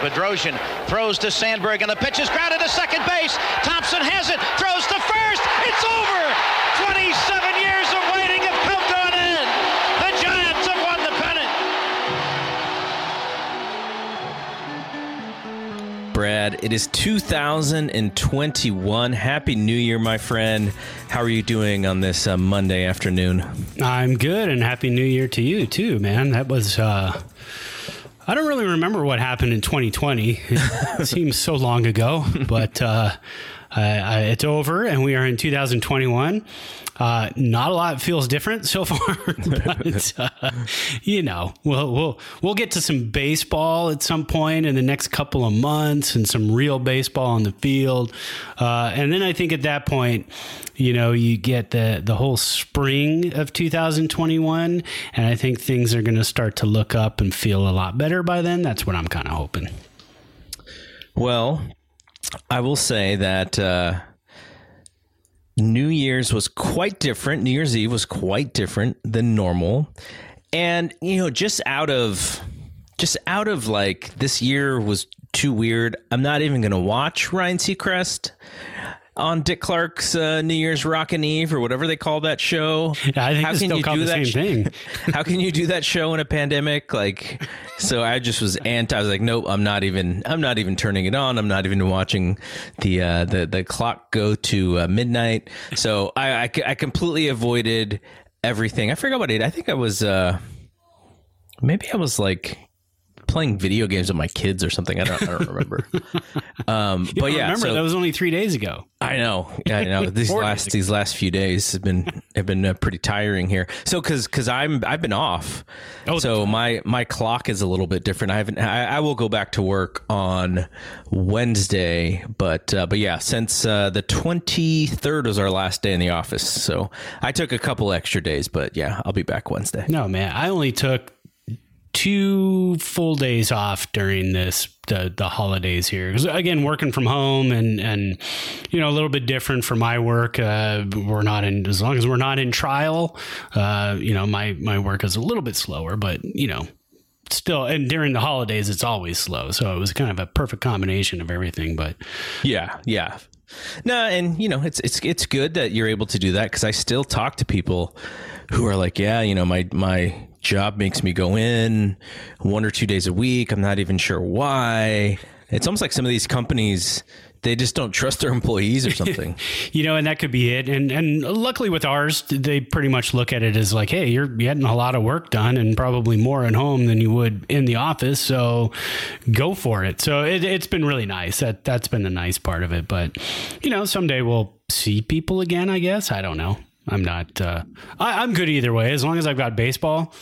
Bedrosian throws to Sandberg, and the pitch is grounded to second base. Thompson has it, throws to first. It's over. 27 years of waiting have come to an end. The Giants have won the pennant. Brad, it is 2021. Happy New Year, my friend. How are you doing on this uh, Monday afternoon? I'm good, and happy New Year to you too, man. That was. uh I don't really remember what happened in 2020. It seems so long ago, but uh, I, it's over, and we are in 2021. Uh, not a lot feels different so far, but uh, you know, we'll we'll we'll get to some baseball at some point in the next couple of months, and some real baseball on the field, uh, and then I think at that point, you know, you get the the whole spring of 2021, and I think things are going to start to look up and feel a lot better by then. That's what I'm kind of hoping. Well, I will say that uh, New Year's was quite different. New Year's Eve was quite different than normal, and you know, just out of just out of like this year was too weird. I'm not even going to watch Ryan Seacrest on Dick Clark's uh, New Year's Rockin' Eve or whatever they call that show. Yeah, I think it's still called the same sh- thing. How can you do that show in a pandemic? Like, so I just was anti. I was like, nope, I'm not even. I'm not even turning it on. I'm not even watching the uh, the the clock go to uh, midnight. So I, I I completely avoided everything. I forgot what it. I think I was. uh Maybe I was like playing video games with my kids or something. I don't, I don't remember. Um, but don't yeah, remember so- that was only three days ago. I know. I know. These last these last few days have been have been uh, pretty tiring here. So because because I'm I've been off. Oh, so my my clock is a little bit different. I haven't. I, I will go back to work on Wednesday, but uh, but yeah, since uh, the 23rd was our last day in the office, so I took a couple extra days. But yeah, I'll be back Wednesday. No, man, I only took two full days off during this the the holidays here 'Cause, again working from home and and you know a little bit different for my work uh we're not in as long as we're not in trial uh you know my my work is a little bit slower but you know still and during the holidays it's always slow so it was kind of a perfect combination of everything but Yeah, yeah. No, and you know, it's it's it's good that you're able to do that because I still talk to people who are like, yeah, you know, my my job makes me go in one or two days a week. I'm not even sure why. It's almost like some of these companies they just don't trust their employees or something. you know, and that could be it. And and luckily with ours, they pretty much look at it as like, hey, you're getting a lot of work done and probably more at home than you would in the office. So go for it. So it, it's been really nice. That that's been the nice part of it. But you know, someday we'll see people again. I guess I don't know. I'm not. Uh, I, I'm good either way. As long as I've got baseball,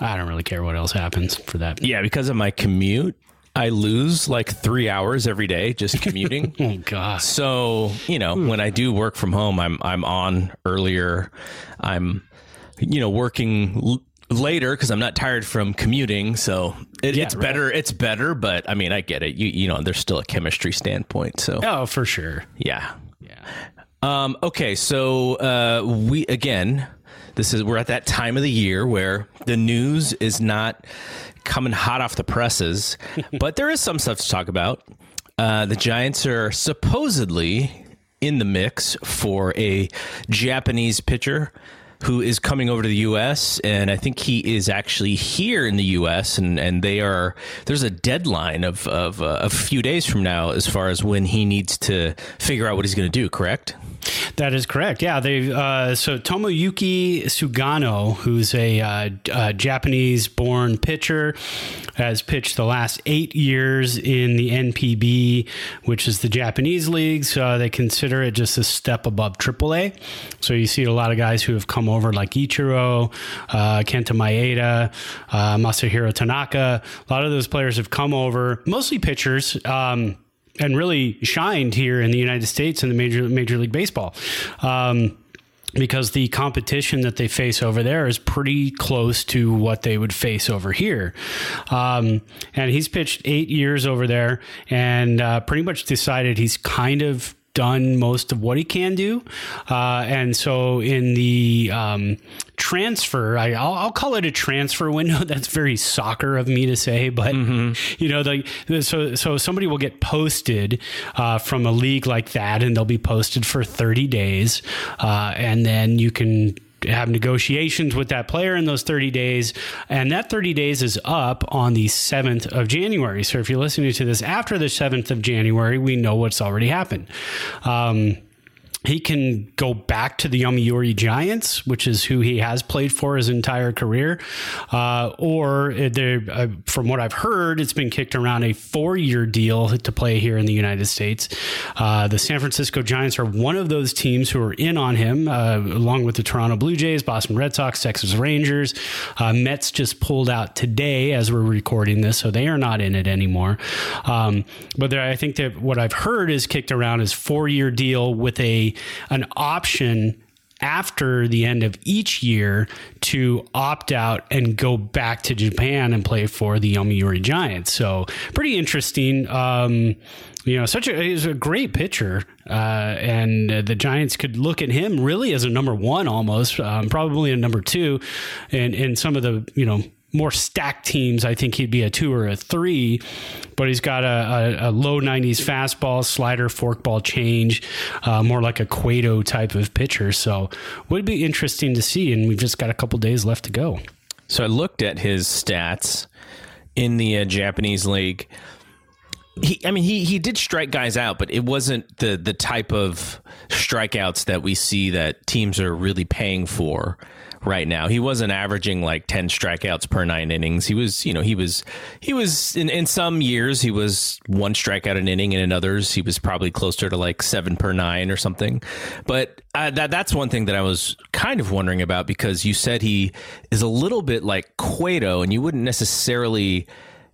I don't really care what else happens for that. yeah, because of my commute, I lose like three hours every day just commuting. Oh God. So you know, when I do work from home, I'm I'm on earlier. I'm you know working l- later because I'm not tired from commuting. So it, Yeah, it's right. better. It's better, but I mean, I get it. You you know, there's still a chemistry standpoint. So Oh, for sure. yeah. Yeah. Um, okay, so uh, we again, this is we're at that time of the year where the news is not coming hot off the presses, but there is some stuff to talk about. Uh, the Giants are supposedly in the mix for a Japanese pitcher who is coming over to the U.S. and I think he is actually here in the U.S. and and they are there's a deadline of of uh, a few days from now as far as when he needs to figure out what he's going to do. Correct? That is correct. Yeah, they uh, so Tomoyuki Sugano, who's a, uh, uh Japanese-born pitcher, has pitched the last eight years in the NPB, which is the Japanese leagues. Uh, they consider it just a step above AAA. So you see a lot of guys who have come over, like Ichiro, uh, Kenta Maeda, uh, Masahiro Tanaka. A lot of those players have come over, mostly pitchers. Um, and really shined here in the United States in the major Major League Baseball. Um, because the competition that they face over there is pretty close to what they would face over here. Um, and he's pitched eight years over there and uh, pretty much decided he's kind of done most of what he can do. Uh, and so in the um, transfer, I, I'll, I'll call it a transfer window. That's very soccer of me to say, but you know, the, so so somebody will get posted uh, from a league like that, and they'll be posted for thirty days, uh, and then you can have negotiations with that player in those 30 days. And that 30 days is up on the 7th of January. So if you're listening to this after the 7th of January we know what's already happened. Um, he can go back to the Yomiuri Giants, which is who he has played for his entire career. Uh, or uh, from what I've heard, it's been kicked around a four year deal to play here in the United States. Uh, the San Francisco Giants are one of those teams who are in on him, uh, along with the Toronto Blue Jays, Boston Red Sox, Texas Rangers. Uh, Mets just pulled out today as we're recording this, so they are not in it anymore. Um, but there, I think that what I've heard is kicked around is four year deal with a an option after the end of each year to opt out and go back to Japan and play for the Yomiuri Giants. So pretty interesting. Um, you know, such a he's a great pitcher, uh, and uh, the Giants could look at him really as a number one, almost um, probably a number two, and in some of the you know more stacked teams, I think he'd be a two or a three, but he's got a, a, a low 90s fastball, slider, forkball change, uh, more like a Cueto type of pitcher. So would be interesting to see. And we've just got a couple days left to go. So I looked at his stats in the uh, Japanese league. He, I mean, he he did strike guys out, but it wasn't the the type of strikeouts that we see that teams are really paying for right now. He wasn't averaging like 10 strikeouts per 9 innings. He was, you know, he was he was in in some years he was one strikeout an inning and in others he was probably closer to like 7 per 9 or something. But uh, that that's one thing that I was kind of wondering about because you said he is a little bit like Cueto and you wouldn't necessarily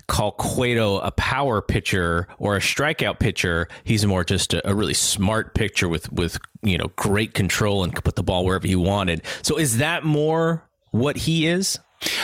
call Cueto a power pitcher or a strikeout pitcher. He's more just a, a, really smart pitcher with with you know great control and could put the ball wherever he wanted. So is that more what he is?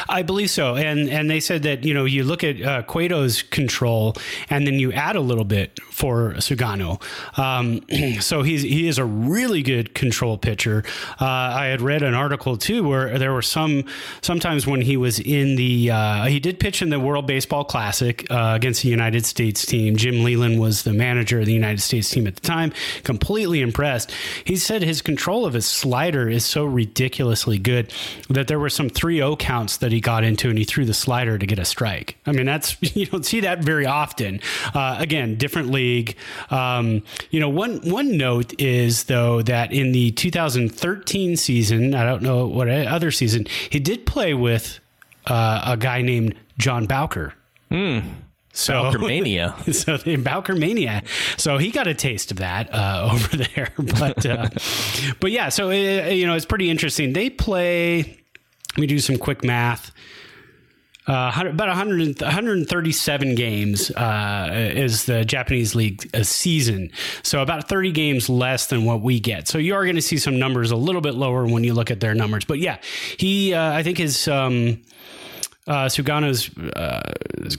I believe so, and and they said that you know you look at uh, Cueto's control, and then you add a little bit for Sugano. Um, so he's he is a really good control pitcher. Uh, I had read an article too where there were some sometimes when he was in the uh, he did pitch in the World Baseball Classic uh, against the United States team. Jim Leyland was the manager of the United States team at the time. Completely impressed. He said his control of his slider is so ridiculously good that there were some 3-0 counts that he got into and he threw the slider to get a strike. I mean, that's, you don't see that very often. Uh, again, different league. Um, you know, one, one note is though that in the 2013 season, I don't know what other season, he did play with uh, a guy named John Bowker. So Bowker Mania. so in Bowker Mania. So he got a taste of that uh, over there. But uh, but yeah, so it, you know it's pretty interesting. They play. Let me do some quick math. Uh, about 100, 137 games uh, is the Japanese league a season. So about 30 games less than what we get. So you are going to see some numbers a little bit lower when you look at their numbers. But yeah, he, uh, I think his, um, uh, Sugano's uh,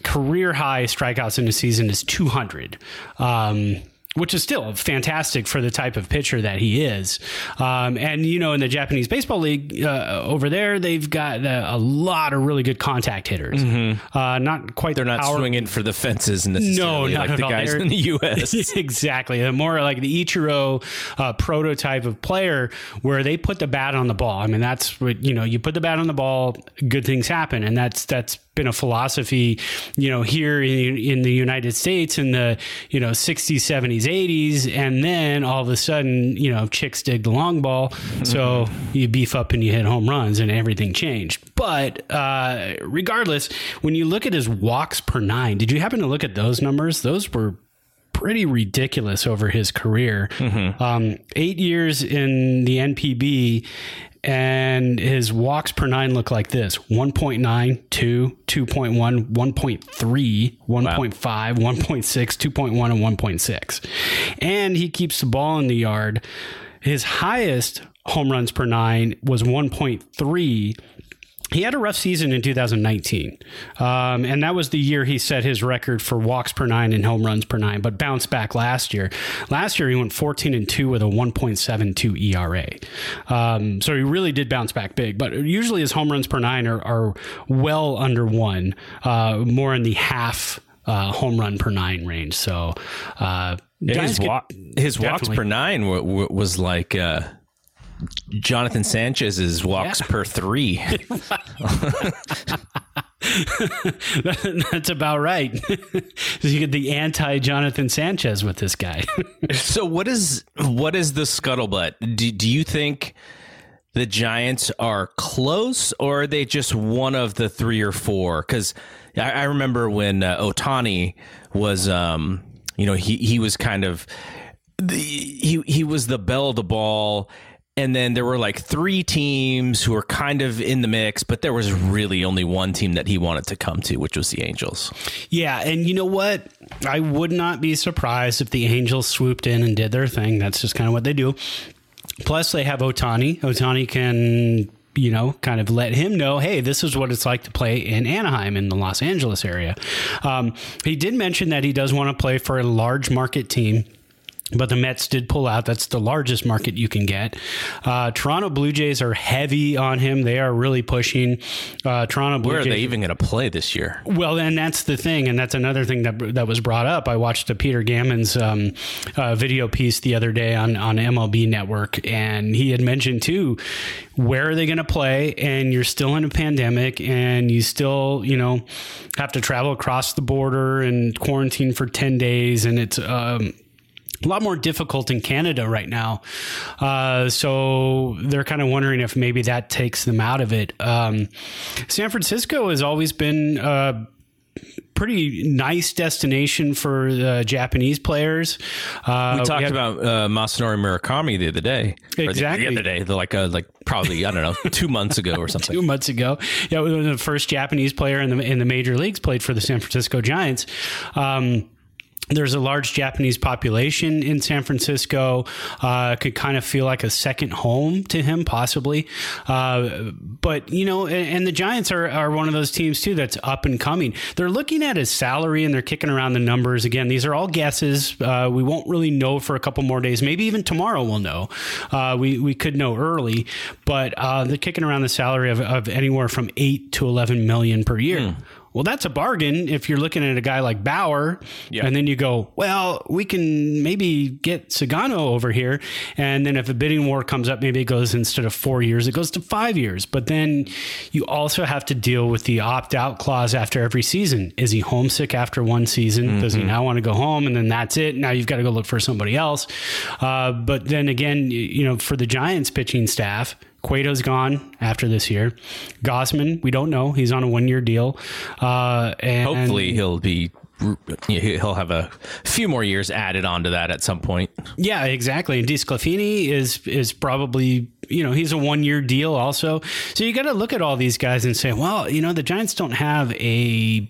career high strikeouts in a season is 200. Um, which is still fantastic for the type of pitcher that he is. Um, and, you know, in the Japanese Baseball League uh, over there, they've got a, a, lot of really good contact hitters. Mm-hmm. Uh, not quite They're not power- swinging for the fences necessarily no, not like the all. guys They're, in the U.S. exactly. They're more like the Ichiro uh, prototype of player where they put the bat on the ball. I mean, that's what, you know, you put the bat on the ball, good things happen. And that's, that's, been a philosophy, you know, here in, in the United States in the, you know, 60s, 70s, 80s. And then all of a sudden, you know, chicks dig the long ball. So you beef up and you hit home runs and everything changed. But uh, regardless, when you look at his walks per nine, did you happen to look at those numbers? Those were pretty ridiculous over his career. Mm-hmm. Um, eight years in the NPB, and his walks per nine look like this 1.9, 2, 2.1, 1.3, 1.5, wow. 1.6, 2.1, and 1.6. And he keeps the ball in the yard. His highest home runs per nine was 1.3 he had a rough season in 2019. Um, and that was the year he set his record for walks per nine and home runs per nine, but bounced back last year. Last year, he went 14 and 2 with a 1.72 ERA. Um, so he really did bounce back big. But usually his home runs per nine are, are well under one, uh, more in the half uh, home run per nine range. So uh, his, his walks per nine w- w- was like. Jonathan Sanchez's walks yeah. per three. That's about right. you get the anti Jonathan Sanchez with this guy. so what is what is the scuttlebutt? Do, do you think the Giants are close, or are they just one of the three or four? Because I, I, remember when uh, Ohtani was, um, you know, he he was kind of the, he he was the bell of the ball and then there were like three teams who were kind of in the mix, but there was really only one team that he wanted to come to, which was the Angels. Yeah, and you know what? I would not be surprised if the Angels swooped in and did their thing. That's just kind of what they do. Plus, they have Ohtani. Ohtani can you know, kind of let him know, hey, this is what it's like to play in Anaheim in the Los Angeles area. Um, he did mention that he does want to play for a large market team but the Mets did pull out. That's the largest market you can get. Uh, Toronto Blue Jays are heavy on him. They are really pushing. Uh, Toronto Blue Jays. Where are Jays, they even going to play this year? Well, and that's the thing, and that's another thing that that was brought up. I watched a Peter Gammons um, uh, video piece the other day on on MLB Network, and he had mentioned too, where are they going to play? And you're still in a pandemic, and you still you know have to travel across the border and quarantine for ten days, and it's. Um, a lot more difficult in Canada right now. Uh, so they're kind of wondering if maybe that takes them out of it. Um, San Francisco has always been a pretty nice destination for uh, Japanese players. Uh, we talked we had, about uh, Masanori Murakami the other day. Exactly. The, the, other day, like uh, like probably I don't know two months ago or something. two months ago, yeah, was the first Japanese player in the in the major leagues played for the San Francisco Giants. Um, there's a large Japanese population in San Francisco. Uh, could kind of feel like a second home to him, possibly. Uh, but you know, and, and, the Giants are, are one of those teams too that's up and coming. They're looking at his salary and they're kicking around the numbers again. These are all guesses. Uh, we won't really know for a couple more days. Maybe even tomorrow we'll know. Uh, we we could know early, but uh, they're kicking around the salary of, of anywhere from eight to eleven million per year. Mm well, that's a bargain if you're looking at a guy like Bauer. Yeah. And then you go, well, we can maybe get Sugano over here. And then if a bidding war comes up, maybe it goes instead of four years, it goes to five years. But then you also have to deal with the opt out clause after every season. Is he homesick after one season? Mm-hmm. Does he now want to go home? And then that's it. Now you've got to go look for somebody else. Uh, but then again, you know, for the Giants pitching staff, Cueto's gone after this year. Gausman, we don't know. He's on a one year deal. Uh, and Hopefully, he'll be he'll have a few more years added onto that at some point. Yeah, exactly. And DeSclafani is is probably you know, he's a one year deal also. So you got to look at all these guys and say, well, you know, the Giants don't have a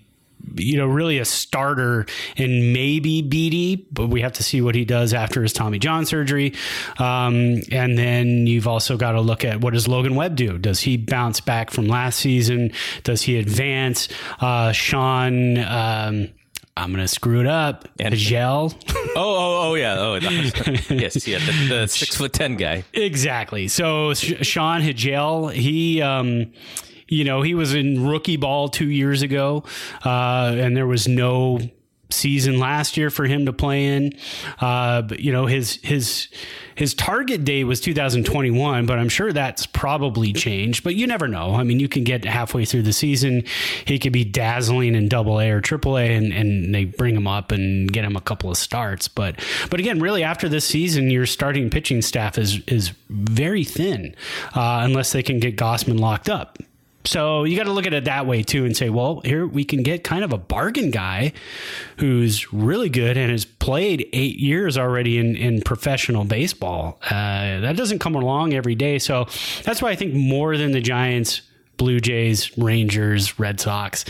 you know, really a starter and maybe Beede, but we have to see what he does after his Tommy John surgery. Um, and then you've also got to look at what does Logan Webb do? Does he bounce back from last season? Does he advance? Uh, Sean, um, I'm gonna screw it up. And- Gel. Oh, oh, oh, yeah. Oh, yes, yeah. The, the six foot ten guy. Exactly. So Sean Hagel, he, um, you know, he was in rookie ball two years ago, uh, and there was no season last year for him to play in. Uh, but you know, his his his target date was 2021, but I'm sure that's probably changed. But you never know. I mean, you can get halfway through the season, he could be dazzling in Double A or Triple A, and, and they bring him up and get him a couple of starts. But but again, really after this season, your starting pitching staff is is very thin, uh, unless they can get Gausman locked up. So you got to look at it that way too and say, well, here we can get kind of a bargain guy who's really good and has played eight years already in, in professional baseball. Uh, that doesn't come along every day. So that's why I think more than the Giants, Blue Jays, Rangers, Red Sox,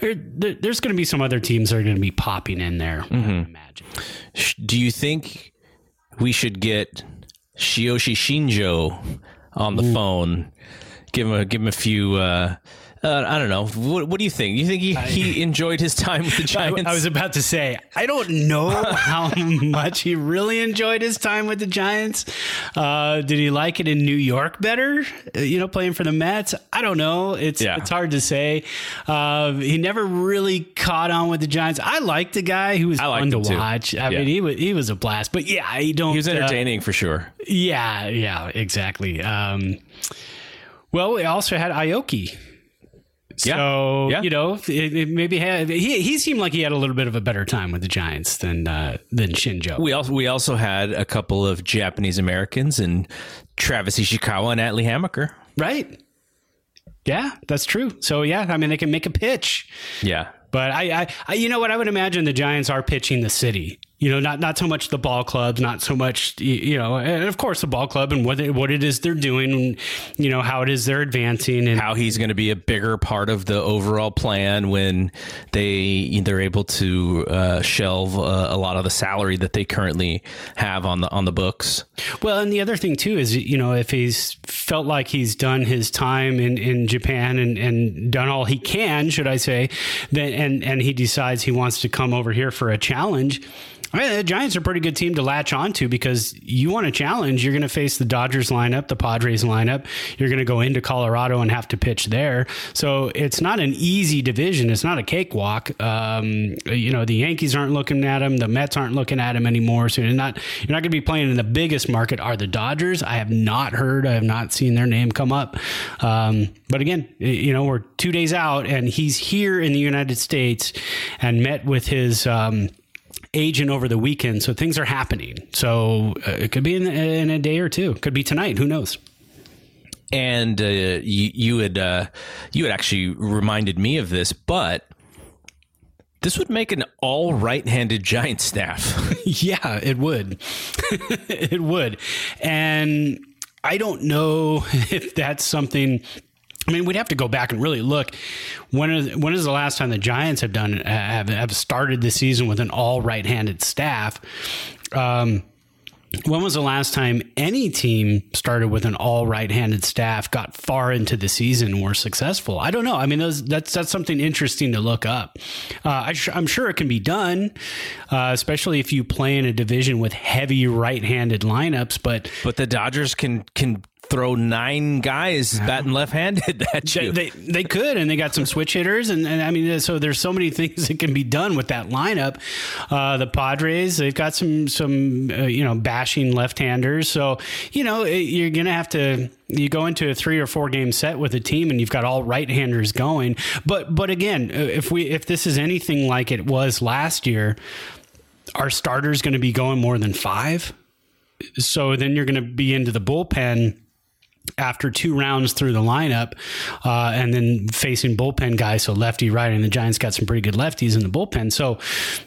there, there- there's going to be some other teams that are going to be popping in there. I imagine. Do you think we should get Tsuyoshi Shinjo on the phone? Give him a give him a few. Uh, uh, I don't know. What, what do you think? You think he, he enjoyed his time with the Giants? I was about to say, I don't know how much he really enjoyed his time with the Giants. Uh, did he like it in New York better? Uh, You know, playing for the Mets. I don't know. It's Yeah. it's hard to say. Uh, he never really caught on with the Giants. I liked the guy. He was I fun to too. watch. I Yeah. mean, he was he was a blast. But yeah, I don't. he was uh, entertaining for sure. yeah, yeah, exactly. Um, well, we also had Aoki. Yeah, So yeah. you know, it, it maybe had he he seemed like he had a little bit of a better time with the Giants than uh, than Shinjo. We also we also had a couple of Japanese Americans and Travis Ishikawa and Atlee Hammaker. right? Yeah, that's true. So yeah, I mean they can make a pitch, Yeah, but I, I, I you know what I would imagine the Giants are pitching the city. You know, not not so much the ball clubs, not so much you know, and of course the ball club and what it, what it is they're doing, and, you know how it is they're advancing, and how he's going to be a bigger part of the overall plan when they they're able to uh, shelve uh, a lot of the salary that they currently have on the on the books. Well, and the other thing too is, you know, if he's felt like he's done his time in, in Japan and, and done all he can, should I say, then and and he decides he wants to come over here for a challenge. I mean, the Giants are a pretty good team to latch onto because you want a challenge. You're going to face the Dodgers lineup, the Padres lineup. You're going to go into Colorado and have to pitch there. So it's not an easy division. It's not a cakewalk. Um, you know, the Yankees aren't looking at him. The Mets aren't looking at him anymore. So you're not you're not going to be playing in the biggest market. Are the Dodgers? I have not heard. I have not seen their name come up. Um, but again, you know, we're two days out, and he's here in the United States and met with his. Um, agent over the weekend, so things are happening. So uh, it could be in, in a day or two. Could be tonight. Who knows? And uh, you you had uh, you had actually reminded me of this, but this would make an all right-handed Giant staff. yeah, it would. it would. And I don't know if that's something. I mean, we'd have to go back and really look. When is when is the last time the Giants have done have have started the season with an all right-handed staff? Um, when was the last time any team started with an all right-handed staff, got far into the season, and were successful? I don't know. I mean, those, that's that's something interesting to look up. Uh, I am sure it can be done, uh, especially if you play in a division with heavy right-handed lineups. But but the Dodgers can can throw nine guys batting left-handed at they, you. they they could, and they got some switch hitters, and, and I mean, so there's so many things that can be done with that lineup. Uh, the Padres, they've got some some uh, you know bashing left-handers, so you know it, you're gonna have to you go into a three or four game set with a team, and you've got all right-handers going. But but again, uh, if we if this is anything like it was last year, our starters going to be going more than five? So then you're going to be into the bullpen after two rounds through the lineup, uh, and then facing bullpen guys, so lefty, right, and the Giants got some pretty good lefties in the bullpen. So,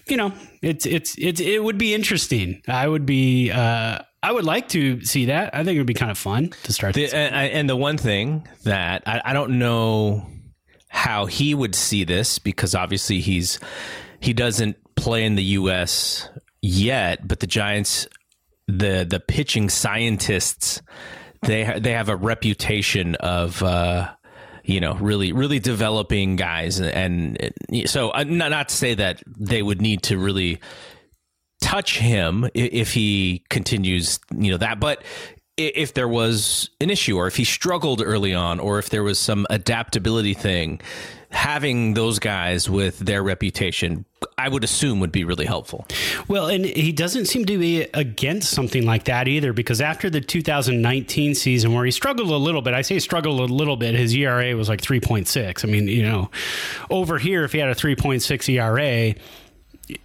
you know, it's it's it's it would be interesting. I would be. Uh, I would like to see that. I think it would be kind of fun to start. The, and, and the one thing that I, I don't know how he would see this because obviously he's he doesn't play in the U.S. yet, but the Giants, the the pitching scientists, they they have a reputation of. Uh, you know, really, really developing guys, and, and so uh, not, not to say that they would need to really touch him if he continues, you know, that. But if there was an issue or if he struggled early on or if there was some adaptability thing, having those guys with their reputation, I would assume would be really helpful. Well, and he doesn't seem to be against something like that either because after the 2019 season where he struggled a little bit, I say struggled a little bit, his ERA was like 3.6. I mean, you know, over here, if he had a 3.6 ERA,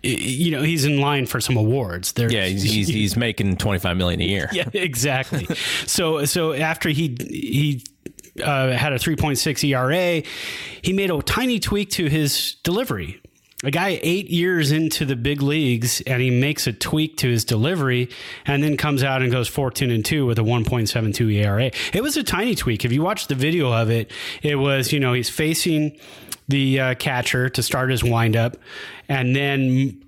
you know he's in line for some awards. Yeah, he's, he's, he's making twenty five million a year. Yeah, exactly. so so after he he uh, had a three point six ERA, he made a tiny tweak to his delivery. A guy eight years into the big leagues and he makes a tweak to his delivery and then comes out and goes 14 and 2 with a 1.72 ERA. It was a tiny tweak. If you watch the video of it, it was, you know, he's facing the uh, catcher to start his windup, and then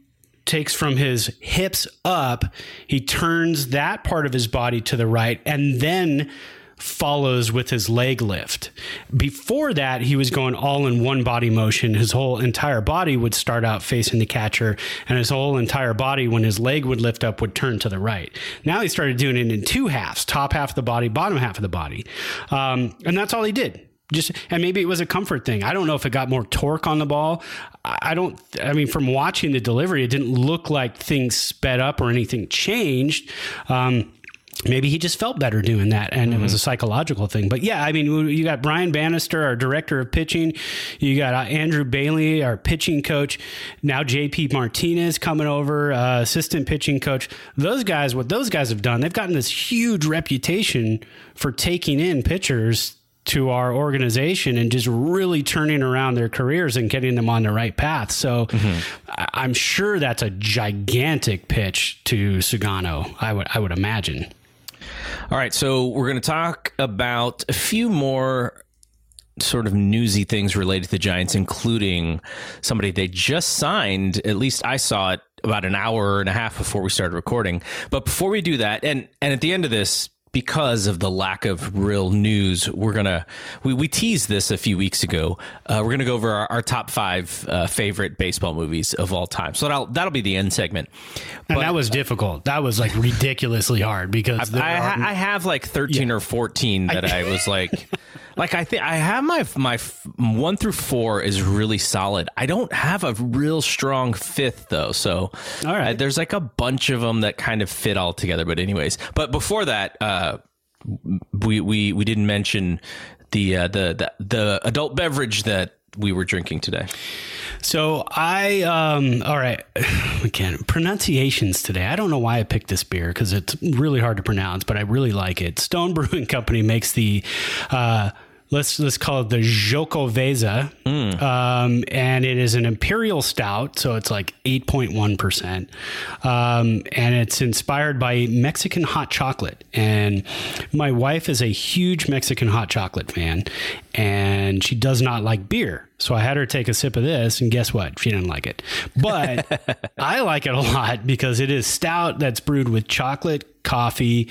takes from his hips up. He turns that part of his body to the right, and then follows with his leg lift. Before that, he was going all in one body motion. His whole entire body would start out facing the catcher, and his whole entire body, when his leg would lift up, would turn to the right. Now he started doing it in two halves top half of the body, bottom half of the body. Um, and that's all he did just and maybe it was a comfort thing. I don't know if it got more torque on the ball. I don't. I mean, from watching the delivery, it didn't look like things sped up or anything changed. Um, maybe he just felt better doing that and mm-hmm. it was a mm-hmm. psychological thing but yeah i mean you got brian bannister our director of pitching you got uh, andrew bailey our pitching coach now jp martinez coming over uh, assistant pitching coach those guys what those guys have done they've gotten this huge reputation for taking in pitchers to our organization and just really turning around their careers and getting them on the right path. So mm-hmm. I'm sure that's a gigantic pitch to Sugano. I would I would imagine. All right, so we're going to talk about a few more sort of newsy things related to the Giants, including somebody they just signed. At least I saw it about an hour and a half before we started recording. But before we do that, and and at the end of this, because of the lack of real news, we're gonna we, we teased this a few weeks ago. Uh, we're gonna go over our, our top five uh, favorite baseball movies of all time. So that'll that'll be the end segment. And that was difficult. That was like ridiculously hard because I, I, I have like thirteen yeah. or fourteen that I, I was like. Like I think I have my my one through four is really solid. I don't have a real strong fifth though. So all right, uh, there's like a bunch of them that kind of fit all together. But anyways, but before that, uh, we we we didn't mention the uh, the the the adult beverage that we were drinking today. So I, um, all right, again, pronunciations today. I don't know why I picked this beer because it's really hard to pronounce, but I really like it. Stone Brewing Company makes the uh, let's let's call it the Xocoveza, mm. um, and it is an imperial stout, so it's like eight point one percent, um, and it's inspired by Mexican hot chocolate. And my wife is a huge Mexican hot chocolate fan, and she does not like beer. So I had her take a sip of this, and guess what? She didn't like it. But I like it a lot because it is stout that's brewed with chocolate, coffee,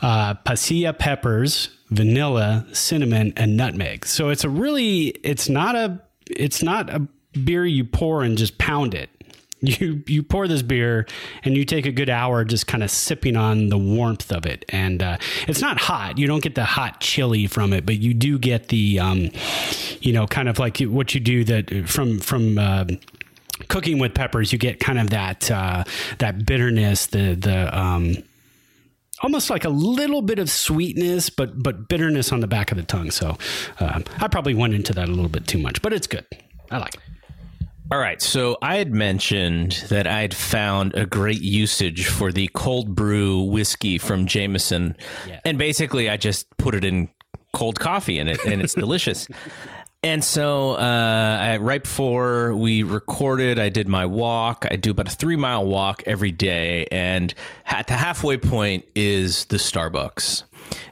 uh, pasilla peppers, vanilla, cinnamon, and nutmeg. So it's a really, it's not a, it's not a beer you pour and just pound it. You you pour this beer and you take a good hour just kind of sipping on the warmth of it, and uh, it's not hot. You don't get the hot chili from it, but you do get the, um, you know, kind of like what you do that from from. Uh, cooking with peppers, you get kind of that uh, that bitterness, the the um, almost like a little bit of sweetness, but but bitterness on the back of the tongue. So um, I probably went into that a little bit too much, but it's good. I like it. All right, so I had mentioned that I had found a great usage for the cold brew whiskey from Jameson, yeah. and basically I just put it in cold coffee in it, and it's delicious. And so, uh, I, right before we recorded, I did my walk. I do about a three mile walk every day, and at the halfway point is the Starbucks.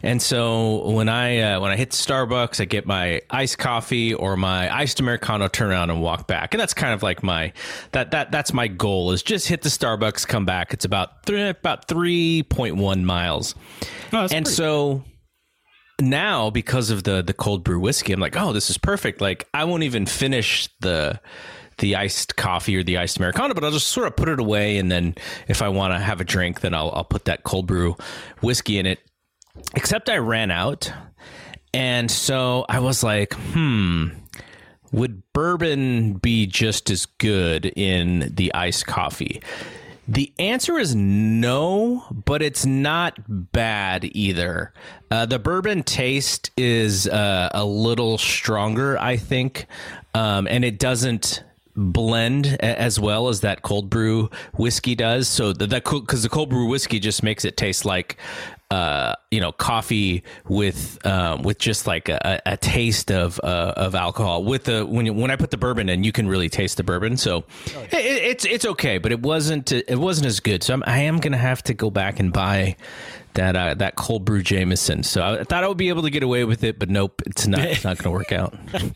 And so when I uh, when I hit Starbucks, I get my iced coffee or my iced americano, turn around and walk back, and that's kind of like my that that that's my goal is just hit the Starbucks, come back. It's about three, about three point one miles, Oh, and pretty- so now because of the the cold brew whiskey, I'm like, oh, this is perfect. Like I won't even finish the the iced coffee or the iced americano, but I'll just sort of put it away, and then if I want to have a drink, then I'll I'll put that cold brew whiskey in it. Except I ran out, and so I was like, hmm. Would bourbon be just as good in the iced coffee? The answer is no, but it's not bad either. Uh, the bourbon taste is uh, a little stronger, I think, um, and it doesn't blend as well as that cold brew whiskey does. So that because the cold brew whiskey just makes it taste like uh, you know coffee with um, with just like a, a taste of uh, of alcohol. With the when you, when I put the bourbon in, you can really taste the bourbon. So it, it's it's okay, but it wasn't it wasn't as good. So I'm, I am gonna have to go back and buy that uh, that cold brew Jameson. So I thought I would be able to get away with it, but nope, it's not it's not gonna work out.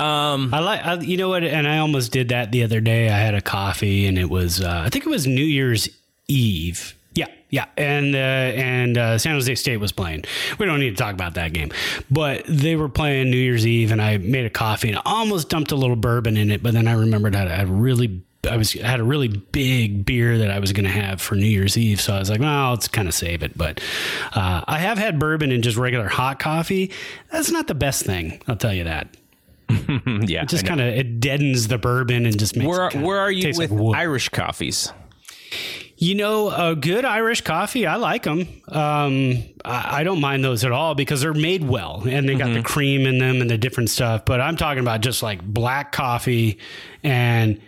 Um, I like, I, you know what? And I almost did that the other day. I had a coffee, and it was, uh, I think it was New Year's Eve. Yeah, yeah, and uh, and uh, San Jose State was playing. We don't need to talk about that game, but they were playing New Year's Eve, and I made a coffee and I almost dumped a little bourbon in it, but then I remembered I had a really. I was I had a really big beer that I was going to have for New Year's Eve, so I was like, "Well, let's kind of save it." But uh, I have had bourbon in just regular hot coffee. That's not the best thing, I'll tell you that. yeah, It just kind of it deadens the bourbon and just makes where where are you with like. Irish coffees? You know, a good Irish coffee, I like them. Um, I, I don't mind those at all because they're made well and they got Mm-hmm. the cream in them and the different stuff. But I'm talking about just like black coffee and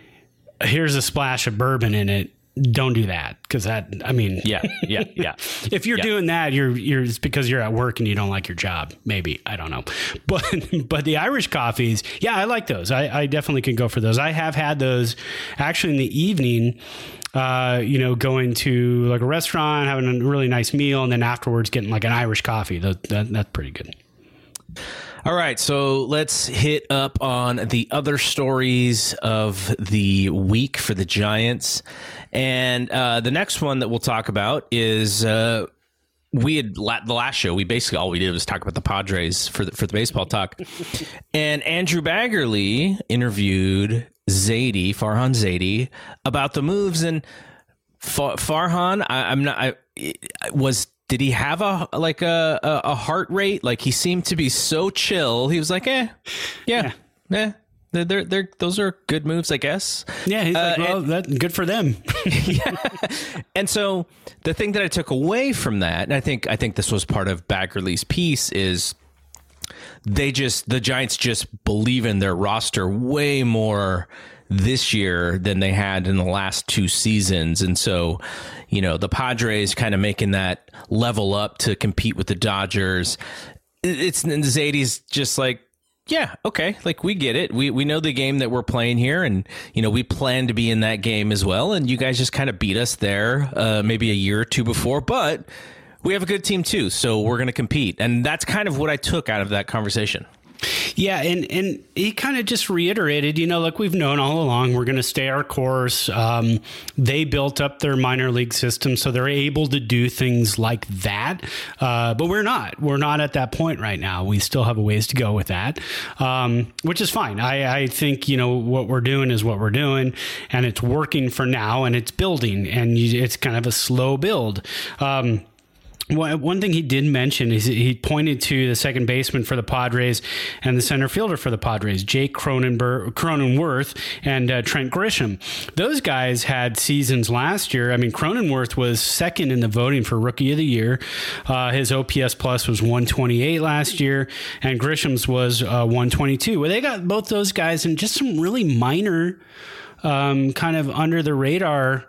here's a splash of bourbon in it. Don't do that because that, I mean, Yeah, yeah, yeah. if you're Yeah. doing that, you're you're it's because you're at work and you don't like your job. Maybe I don't know, but but the Irish coffees, yeah, I like those. I, I definitely can go for those. I have had those actually in the evening. Uh, you know, going to like a restaurant, having a really nice meal, and then afterwards getting like an Irish coffee. That, that that's pretty good. All right, so let's hit up on the other stories of the week for the Giants. And uh, the next one that we'll talk about is uh, we had la- the last show. We basically all we did was talk about the Padres for the, for the baseball talk. and Andrew Baggarly interviewed Zaidi Farhan Zaidi about the moves and Fa- Farhan. I, I'm not. I, I was. Did he have a like a, a heart rate? Like he seemed to be so chill. He was like, eh, yeah, yeah. They're, they're, they're, those are good moves, I guess. Yeah, he's like, Uh, well, that good for them. And so the thing that I took away from that, and I think I think this was part of Baggarly's piece, is they just the Giants just believe in their roster way more this year than they had in the last two seasons. And so, you know, the Padres kind of making that level up to compete with the Dodgers. It- It's and Zaidi's just like yeah, okay. Like we get it. We we know the game that we're playing here, and you know we plan to be in that game as well. And you guys just kind of beat us there, uh, maybe a year or two before, but we have a good team too, so we're going to compete. And that's kind of what I took out of that conversation. Yeah, and and he kind of just reiterated, you know, look, we've known all along we're going to stay our course. Um, they built up their minor league system, so they're able to do things like that. Uh, but we're not. We're not at that point right now. We still have a ways to go with that, um, which is fine. I, I think you know what we're doing is what we're doing, and it's working for now, and it's building, and you, it's kind of a slow build. Um, one one thing he did mention is he pointed to the second baseman for the Padres and the center fielder for the Padres, Jake Cronenberg, Cronenworth and uh, Trent Grisham. Those guys had seasons last year. I mean, Cronenworth was second in the voting for Rookie of the Year. Uh, his OPS plus was 128 last year, and Grisham's was uh, 122. Well, they got both those guys and just some really minor, um, kind of under the radar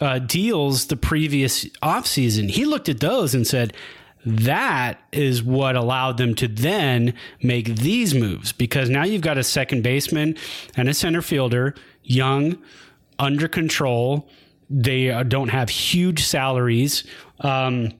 uh, deals the previous offseason, he looked at those and said, that is what allowed them to then make these moves because now you've got a second baseman and a center fielder, young, under control. They uh, don't have huge salaries. Um,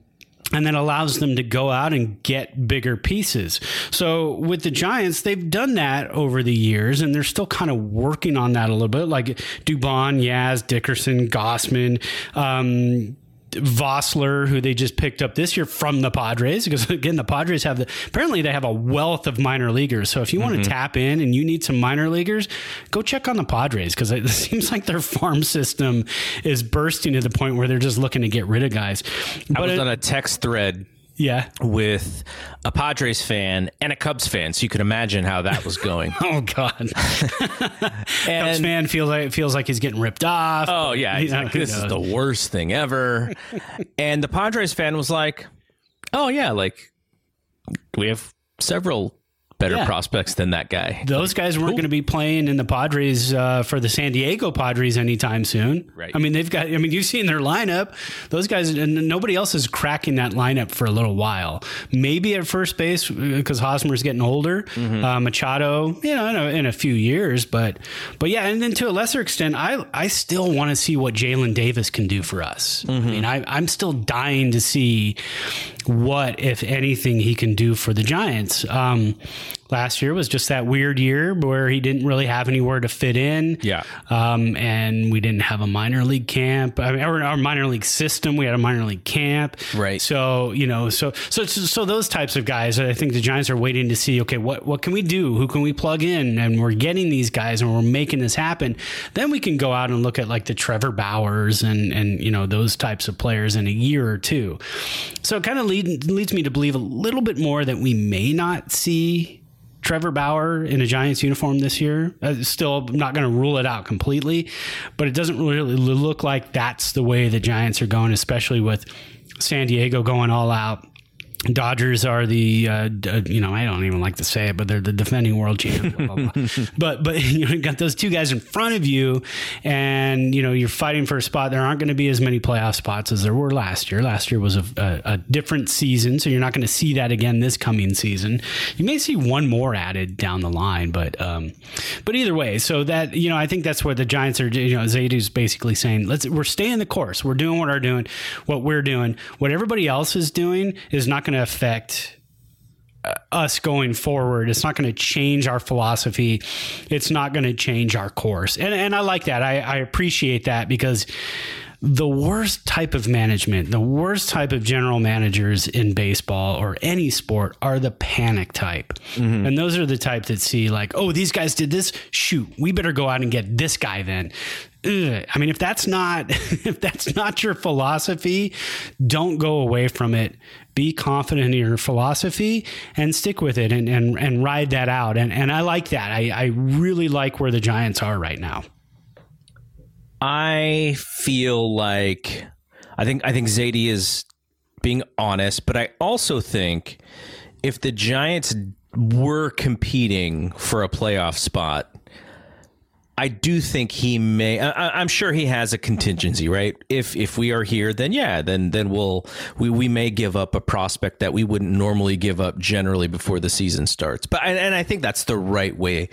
and that allows them to go out and get bigger pieces. So with the Giants, they've done that over the years, and they're still kind of working on that a little bit. Like Dubon, Yaz, Dickerson, Gausman, um, Vosler, who they just picked up this year from the Padres, because again, the Padres have the apparently they have a wealth of minor leaguers. So if you want to mm-hmm. tap in and you need some minor leaguers, go check on the Padres because it seems like their farm system is bursting to the point where they're just looking to get rid of guys. I But was it- on a text thread yeah. with a Padres fan and a Cubs fan, so you could imagine how that was going. Oh God, Cubs fan feels like feels like he's getting ripped off. oh yeah, he's know, like, who this is the worst thing ever. and the Padres fan was like, "Oh yeah, like we have several better Yeah. prospects than that guy." Those guys weren't going to be playing in the Padres uh, for the San Diego Padres anytime soon. Right. I mean, they've got. I mean, you've seen their lineup. Those guys, and nobody else is cracking that lineup for a little while. Maybe at first base because Hosmer's getting older. Uh, Machado, you know, in a, in a few years, but but yeah, and then to a lesser extent, I I still want to see what Jaylin Davis can do for us. I mean, I, I'm still dying to see what, if anything, he can do for the Giants. Um, last year was just that weird year where he didn't really have anywhere to fit in. Yeah. Um, and we didn't have a minor league camp, I mean, our minor league system. We had a minor league camp. Right. So, you know, so, so, so those types of guys, I think the Giants are waiting to see, okay, what, what can we do? Who can we plug in? And we're getting these guys and we're making this happen. Then we can go out and look at like the Trevor Bauers and, and, you know, those types of players in a year or two. So it kind of lead, leads me to believe a little bit more that we may not see Trevor Bauer in a Giants uniform this year. Uh, still not going to rule it out completely, but it doesn't really look like that's the way the Giants are going, especially with San Diego going all out. Dodgers are the, uh, you know, I don't even like to say it, but they're the defending world champ. blah, blah, blah. but but you know, got those two guys in front of you, and you know you're fighting for a spot. There aren't going to be as many playoff spots as there were last year. Last year was a, a, a different season, so you're not going to see that again this coming season. You may see one more added down the line, but um, but either way, so that you know, I think that's what the Giants are. You know, Zaidi's basically saying, let's we're staying the course. We're doing what we're doing, what we're doing. What everybody else is doing is not going to affect uh, us going forward. It's not going to change our philosophy. It's not going to change our course. And and I like that. I, I appreciate that because the worst type of management, the worst type of general managers in baseball or any sport are the panic type. And those are the type that see like, oh, these guys did this. Shoot, we better go out and get this guy then. I mean, if that's not if that's not your philosophy, don't go away from it. Be confident in your philosophy and stick with it and and, and ride that out. And and I like that. I, I really like where the Giants are right now. I feel like I think I think Zaidi is being honest, but I also think if the Giants were competing for a playoff spot, I do think he may. I, I'm sure he has a contingency, right? If if we are here, then yeah, then then we'll we we may give up a prospect that we wouldn't normally give up generally before the season starts. But and, and I think that's the right way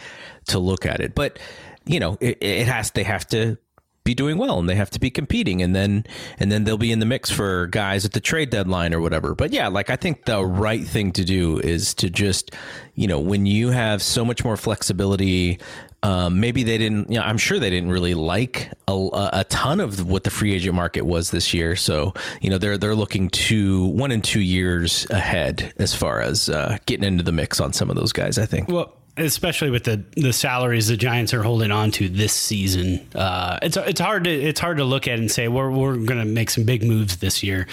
to look at it. But you know, it, it has they have to be doing well and they have to be competing and then and then they'll be in the mix for guys at the trade deadline or whatever but yeah like i think the right thing to do is to just you know when you have so much more flexibility um, maybe they didn't you know i'm sure they didn't really like a, a ton of what the free agent market was this year. So you know they're they're looking to one and two years ahead as far as uh, getting into the mix on some of those guys i think. Well, especially with the the salaries the Giants are holding on to this season, uh, it's it's hard to it's hard to look at and say we're we're going to make some big moves this year.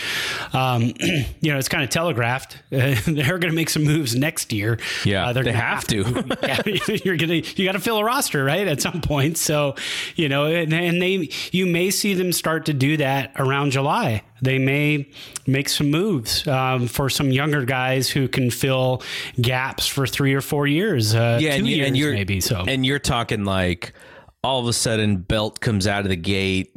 Um, you know, it's kind of telegraphed. Uh, they're going to make some moves next year. Yeah, Uh, they're they gonna have to. yeah, you're gonna you got to fill a roster right at some point. So you know, and, and they you may see them start to do that around July. They may make some moves um, for some younger guys who can fill gaps for three or four years. Uh, two and, years and you're maybe. So and you're talking like all of a sudden belt comes out of the gate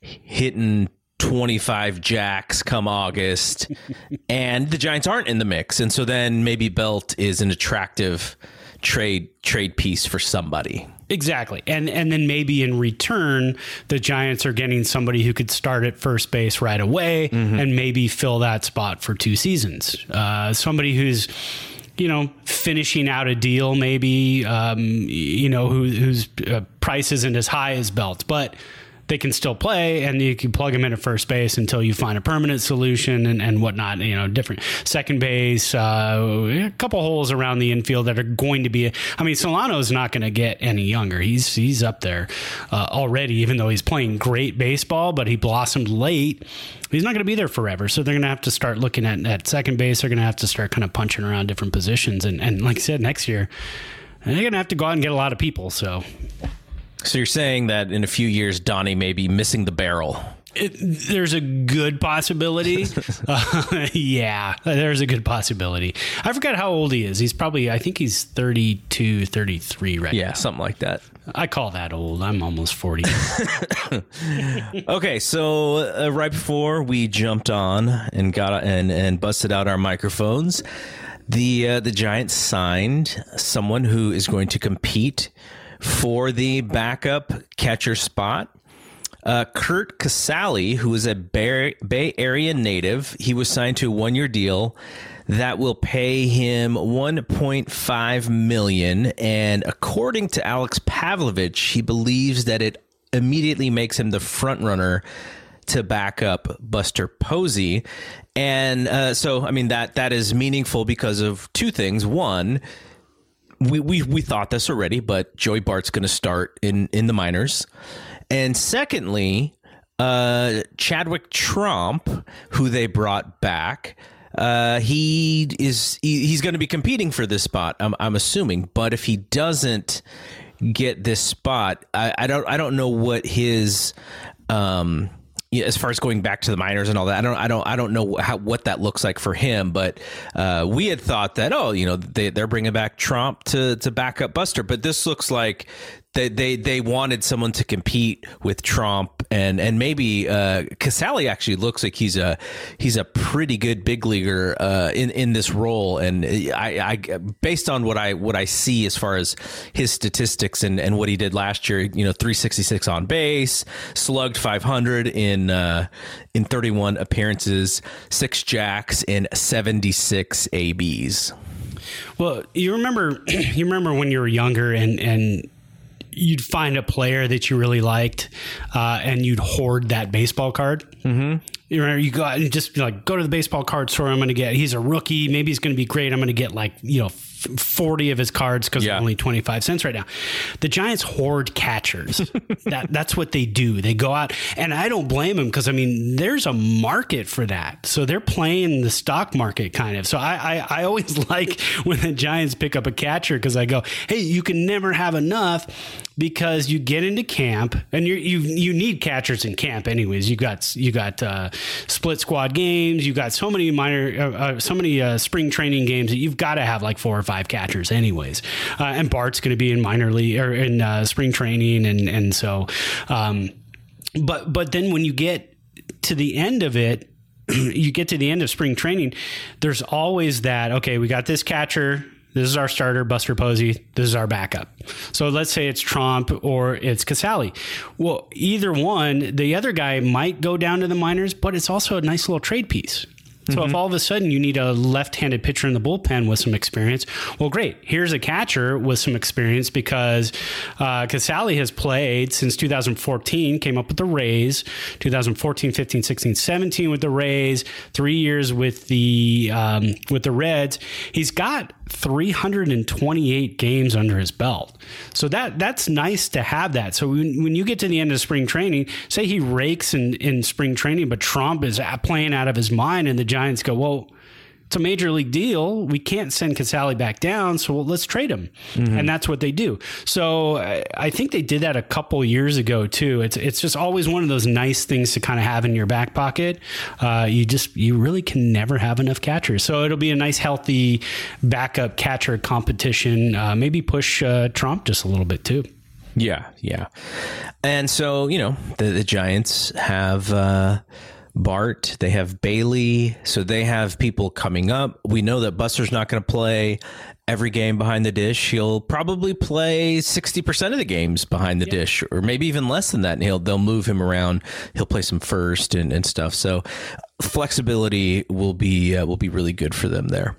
hitting 25 jacks come August, and the Giants aren't in the mix, and so then maybe Belt is an attractive trade trade piece for somebody. Exactly. And and then maybe in return the Giants are getting somebody who could start at first base right away mm-hmm. and maybe fill that spot for two seasons. Uh, somebody who's you know, finishing out a deal, maybe, um, you know, who, whose uh, price isn't as high as Belt, but they can still play and you can plug them in at first base until you find a permanent solution and, and whatnot, you know, different second base, uh, a couple holes around the infield that are going to be, I mean, Solano is not going to get any younger. He's, he's up there uh, already, even though he's playing great baseball, but he blossomed late. He's not going to be there forever. So they're going to have to start looking at, at second base. They're going to have to start kind of punching around different positions. And, and like I said, next year, they're going to have to go out and get a lot of people. So so you're saying that in a few years, Donnie may be missing the barrel. It, there's a good possibility. uh, yeah, there's a good possibility. I forgot how old he is. He's probably, I think he's 32, 33 right yeah, now. Something like that. I call that old. I'm almost 40. okay, so uh, right before we jumped on and got and and busted out our microphones, the uh, the Giants signed someone who is going to compete for the backup catcher spot. Uh, Curt Casali, who is a Bay, Bay Area native, he was signed to a one-year deal that will pay him 1.5 million. And according to Alex Pavlovich, he believes that it immediately makes him the front runner to back up Buster Posey. And uh, so, I mean that that is meaningful because of two things. One, we, we, we thought this already, but Joey Bart's going to start in, in the minors. And secondly, uh, Chadwick Tromp, who they brought back, uh, he is he, he's going to be competing for this spot. I'm, I'm assuming, but if he doesn't get this spot, I, I don't I don't know what his um as far as going back to the minors and all that, I don't, I don't, I don't know how, what that looks like for him. But uh, we had thought that, oh, you know, they, they're bringing back Tromp to to back up Buster, but this looks like they they they wanted someone to compete with Tromp and and maybe uh, Casali actually looks like he's a he's a pretty good big leaguer uh, in in this role and I, I based on what I what I see as far as his statistics and and what he did last year you know 366 on base slugged 500 in uh, in 31 appearances six jacks in 76 abs. Well, you remember you remember when you were younger and and you'd find a player that you really liked, uh, and you'd hoard that baseball card. Mm-hmm. You know, you go out and just like go to the baseball card store. I'm going to get. He's a rookie. Maybe he's going to be great. I'm going to get like you know 40 of his cards because yeah. only 25 cents right now. The Giants hoard catchers. that that's what they do. They go out and I don't blame them because I mean there's a market for that. So they're playing the stock market kind of. So I I, I always like when the Giants pick up a catcher because I go, hey, you can never have enough because you get into camp and you you you need catchers in camp anyways. You got you got uh, split squad games. You got so many minor uh, uh, so many uh, spring training games that you've got to have like four or five catchers, anyways. Uh, and Bart's going to be in minor league or in uh, spring training, and and so, um, but but then when you get to the end of it, you get to the end of spring training, there's always that. Okay, we got this catcher. This is our starter, Buster Posey. This is our backup. So let's say it's Tromp or it's Casali. Well, either one, the other guy might go down to the minors, but it's also a nice little trade piece. So mm-hmm. if all of a sudden you need a left-handed pitcher in the bullpen with some experience, well, great. Here's a catcher with some experience because uh, Casali has played since 2014, came up with the Rays, 2014, 15, 16, 17 with the Rays, three years with the um, with the Reds. He's got 328 games under his belt. So that that's nice to have that. So when, when you get to the end of spring training, say he rakes in, in spring training, but Tromp is playing out of his mind, and the Giants go, well, it's a major league deal. We can't send Casali back down, so let's trade him, mm-hmm. and that's what they do. So I think they did that a couple years ago too. It's it's just always one of those nice things to kind of have in your back pocket. Uh, you just you really can never have enough catchers, so it'll be a nice healthy backup catcher competition. Uh, maybe push uh, Tromp just a little bit too. Yeah, yeah, and so you know the, the Giants have uh, Bart, they have Bailey, so they have people coming up. We know that Buster's not going to play every game behind the dish. He'll probably play 60% of the games behind the dish or maybe even less than that. And he'll they'll move him around. He'll play some first and, and stuff. So flexibility will be uh, will be really good for them there.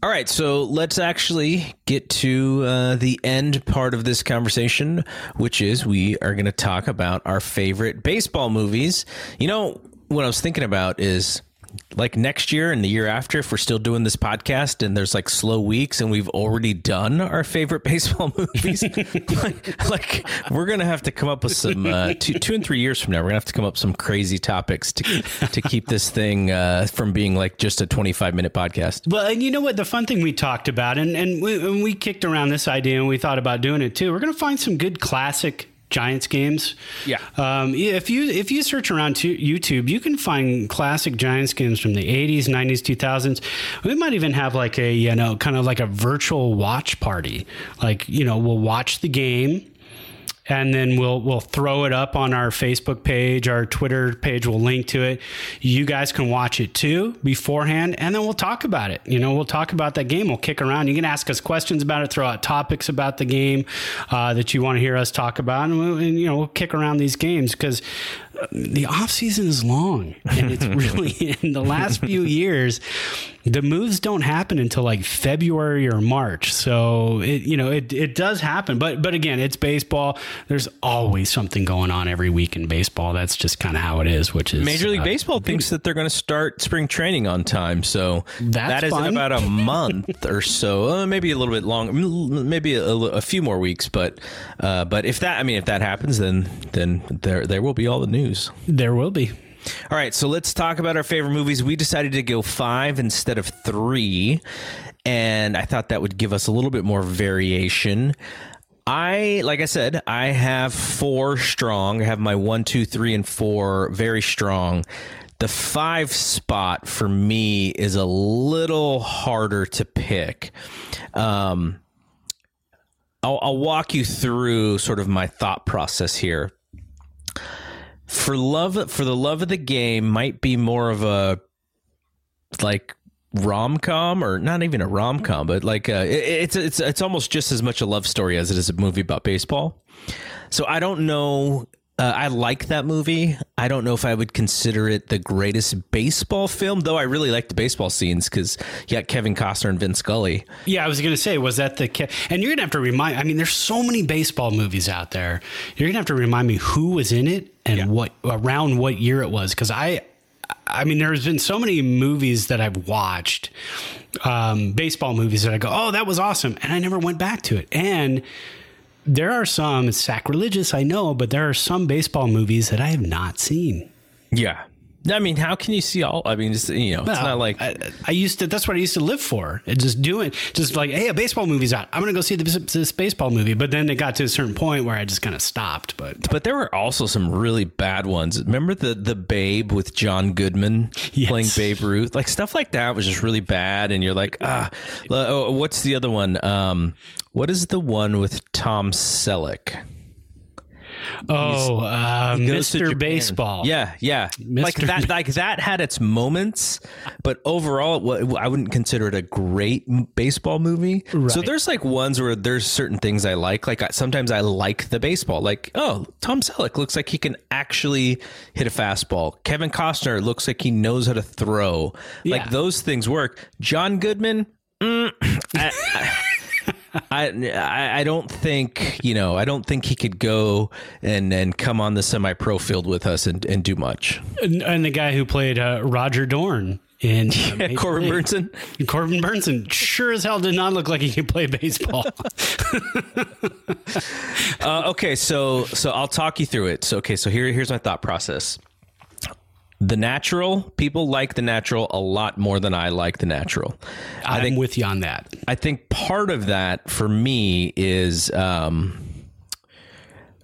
All right, so let's actually get to uh, the end part of this conversation, which is we are going to talk about our favorite baseball movies. You know, what I was thinking about is like next year and the year after, if we're still doing this podcast and there's like slow weeks and we've already done our favorite baseball movies, like, like, we're gonna have to come up with some uh, two, two and three years from now. We're gonna have to come up with some crazy topics to to keep this thing uh, from being like just a 25 minute podcast. Well, and you know what? The fun thing we talked about, and and we, and we kicked around this idea, and we thought about doing it too. We're gonna find some good classic Giants games. Yeah. Um, if you if you search around to YouTube, you can find classic Giants games from the 80s, 90s, 2000s. We might even have like a you know kind of like a virtual watch party. Like you know we'll watch the game and then we'll we'll throw it up on our Facebook page, our Twitter page. We'll link to it. You guys can watch it too beforehand, and then we'll talk about it. You know, we'll talk about that game. We'll kick around. You can ask us questions about it, throw out topics about the game uh, that you want to hear us talk about, and, we'll, and you know, we'll kick around these games because the off season is long, and it's really in the last few years the moves don't happen until like February or March. So it you know it it does happen, but but again, it's baseball. There's always something going on every week in baseball. That's just kind of how it is. Which is Major League uh, Baseball thinks that they're going to start spring training on time, so That's that is in about a month or so, uh, maybe a little bit long, maybe a, a few more weeks. But uh, but if that, I mean, if that happens, then then there there will be all the news. There will be. All right, so let's talk about our favorite movies. We decided to go five instead of three, and I thought that would give us a little bit more variation. I, like I said, I have four strong. I have my one, two, three, and four very strong. The five spot for me is a little harder to pick. Um, I'll, I'll walk you through sort of my thought process here for love for the love of the game might be more of a like rom-com or not even a rom-com but like uh, it, it's it's it's almost just as much a love story as it is a movie about baseball. So i don't know uh, I like that movie. I don't know if I would consider it the greatest baseball film, though. I really like the baseball scenes because you got Kevin Costner and Vince Scully. Yeah, I was going to say, was that the? Ke- and you're going to have to remind. I mean, there's so many baseball movies out there. You're going to have to remind me who was in it and what around what year it was because I. I mean, there's been so many movies that I've watched, um, baseball movies that I go, oh, that was awesome, and I never went back to it. And there are some sacrilegious, I know, but there are some baseball movies that I have not seen. Yeah. I mean, how can you see all? I mean, just, you know, it's not like I, I used to. That's what I used to live for. Just doing, just like, hey, a baseball movie's out. I'm gonna go see this, this baseball movie. But then it got to a certain point where I just kind of stopped. But But there were also some really bad ones. Remember the the Babe with John Goodman Yes. playing Babe Ruth? Like stuff like that was just really bad. And you're like, ah, oh, what's the other one? Um, what is the one with Tom Selleck? Oh, uh, He goes to Mr. Baseball. Yeah, yeah. Like that. Like that had its moments, but overall, it I wouldn't consider it a great baseball movie. So there's like ones where there's certain things I like. Like I, sometimes I like the baseball. Like oh, Tom Selleck looks like he can actually hit a fastball. Kevin Costner looks like he knows how to throw. Like those things work. John Goodman. mm, I, I, I I don't think you know I don't think he could go and and come on the semi pro field with us and, and do much. and, and the guy who played uh, Roger Dorn in uh, Major Corbin League. Bernsen. Corbin Bernsen sure as hell did not look like he could play baseball. Uh, okay, so so I'll talk you through it. So okay, so here here's my thought process. The natural people like the natural a lot more than I like the natural. I I'm think with you on that. I think part of that for me is um,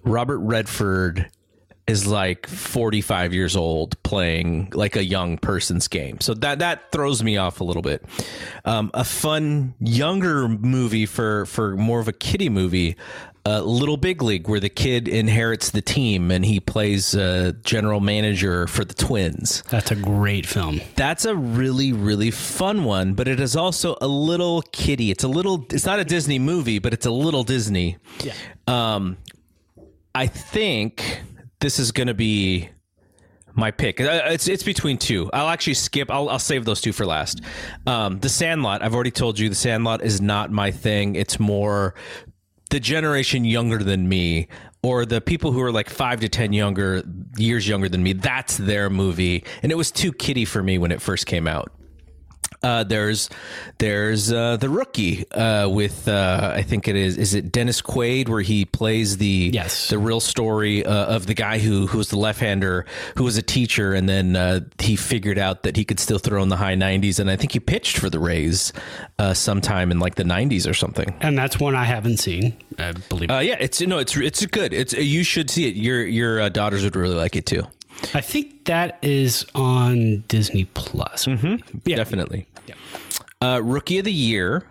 Robert Redford is like 45 years old playing like a young person's game. So that that throws me off a little bit. Um, a fun younger movie for for more of a kiddie movie. Uh, Little Big League, where the kid inherits the team and he plays uh, general manager for the Twins. That's a great film. That's a really, really fun one, but it is also a little kiddie. It's a little, it's not a Disney movie, but it's a little Disney. Yeah. Um, I think this is going to be my pick. Uh, It's it's between two. I'll actually skip. I'll, I'll save those two for last. Um, the Sandlot. I've already told you the Sandlot is not my thing. It's more the generation younger than me or the people who are like five to ten younger years younger than me. That's their movie, and it was too kiddie for me when it first came out. Uh, there's there's uh, the rookie uh, with uh, I think it is is it Dennis Quaid where he plays the Yes. the real story uh, of the guy who who was the left hander who was a teacher and then uh, he figured out that he could still throw in the high 90s and I think he pitched for the Rays uh, sometime in like the 90s or something. And that's one I haven't seen. I believe. Uh, yeah, it's no, it's it's good. It's you should see it. Your your uh, daughters would really like it too. I think that is on Disney Plus. Mm-hmm. Yeah. Definitely. Uh, Rookie of the Year,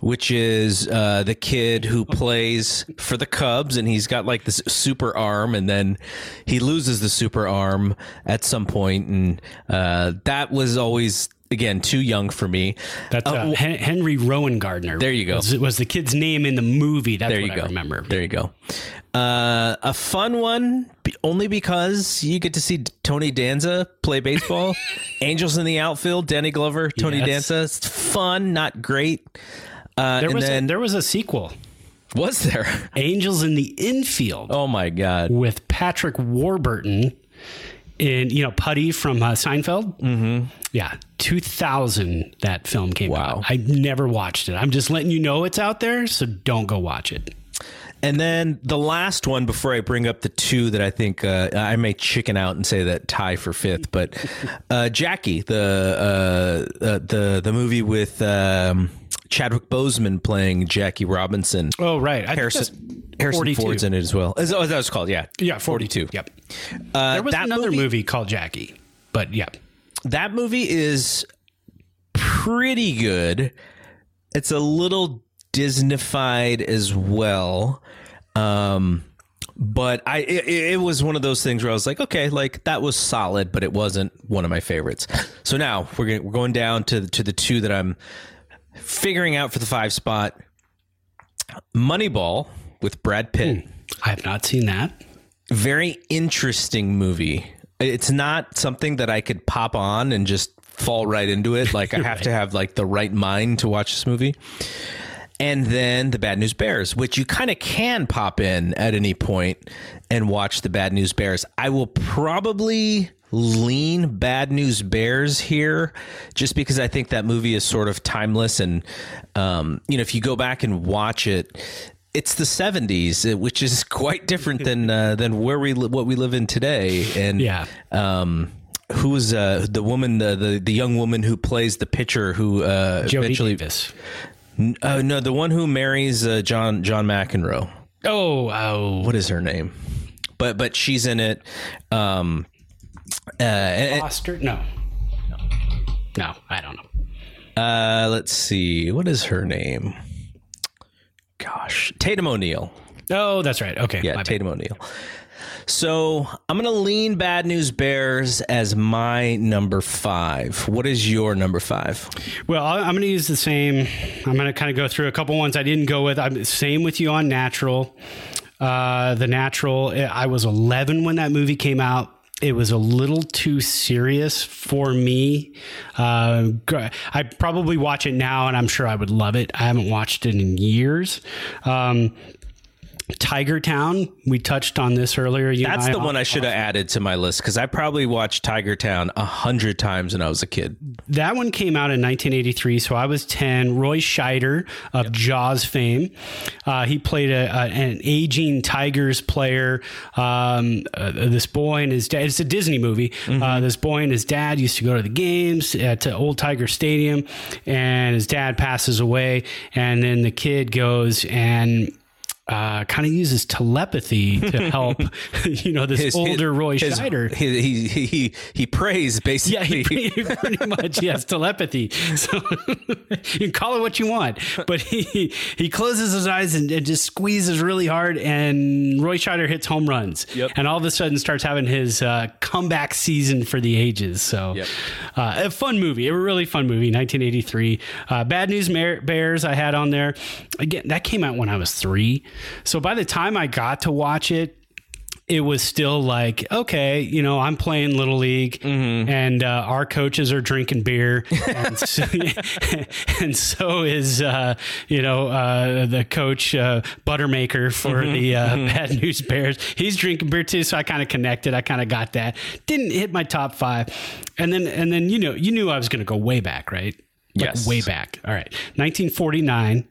which is uh, the kid who plays for the Cubs, and he's got like this super arm, and then he loses the super arm at some point, and uh, that was always again too young for me. That's uh, Hen- Henry Rowengartner. There you go. Was, was the kid's name in the movie? That's There what you go. I remember. There you go. Uh, a fun one, only because you get to see Tony Danza play baseball. Angels in the outfield, Danny Glover, Tony Yes. Danza. It's fun, not great. Uh, There and was then a, there was a sequel, was there? Angels in the Infield, Oh my god! with Patrick Warburton and you know Puddy from uh, Seinfeld. Mm-hmm. Yeah, two thousand. That film came Wow. out. I never watched it. I'm just letting you know it's out there, so don't go watch it. And then the last one before I bring up the two that I think uh, I may chicken out and say that tie for fifth, but uh, Jackie, the uh, uh, the the movie with um, Chadwick Boseman playing Jackie Robinson. Oh right, I Harrison, Harrison Ford's in it as well. Oh, that was called yeah, Yeah, 42. 42. Yep. Uh, There was that another movie, called Jackie, but yeah. that movie is pretty good. It's a little Disneyfied as well. Um, but I it, it was one of those things where I was like, okay, like that was solid, but it wasn't one of my favorites. So now we're going we're going down to to the two that I'm figuring out for the five spot. Moneyball with Brad Pitt hmm. I have not seen that. very interesting movie. It's not something that I could pop on and just fall right into it. Like I have to have like the right mind to watch this movie. And then the Bad News Bears, which you kind of can pop in at any point and watch the Bad News Bears. I will probably lean Bad News Bears here just because I think that movie is sort of timeless. And, um, you know, if you go back and watch it, it's the 70s, uh, which is quite different than uh, than where we li- what we live in today. And Yeah. um, who's uh, the woman, the, the the young woman who plays the pitcher who uh, Jodie eventually Davis. Uh, no, the one who marries uh, John John McEnroe. Oh, oh, What is her name? But but she's in it. Um, uh, Foster? No. no, no, I don't know. uh, let's see. What is her name? Gosh, Tatum O'Neal. Oh, that's right. Okay, Yeah. Tatum O'Neal. So I'm gonna lean Bad News Bears as my number five. What is your number five? Well, I'm going to use the same. I'm going to kind of go through a couple ones I didn't go with. I'm same with you on Natural. Uh, the Natural. I was 11 when that movie came out. It was a little too serious for me. Uh, I probably watch it now, and I'm sure I would love it. I haven't watched it in years. Um, Tiger Town. We touched on this earlier. You That's the on- one I should have added to my list because I probably watched Tiger Town a hundred times when I was a kid. That one came out in 1983, so I was 10. Roy Scheider of Jaws fame. Uh, he played a, a, an aging Tigers player. Um, uh, this boy and his dad, it's a Disney movie. Uh, this boy and his dad used to go to the games at uh, Old Tiger Stadium, and his dad passes away. And then the kid goes and uh, kind of uses telepathy to help, you know, this His- older Roy his- Scheider. He, he he he he prays Yeah, basically. he pretty, much he has telepathy. So you can call it what you want, but he he closes his eyes and, and just squeezes really hard, and Roy Scheider hits home runs, Yep. and all of a sudden starts having his uh, comeback season for the ages. So, Yep. uh, a fun movie, a really fun movie, 1983. Uh, Bad News Bears I had on there again. That came out when I was three, so by the time I got to watch it, it was still like, okay, you know, I'm playing little league, and uh, our coaches are drinking beer, and so, and so is uh, you know uh, the coach uh, Buttermaker for the uh, Bad News Bears. He's drinking beer too, so I kind of connected. I kind of got that. Didn't hit my top five, and then and then you know you knew I was going to go way back, right? Like Yes. way back. All right, 1949.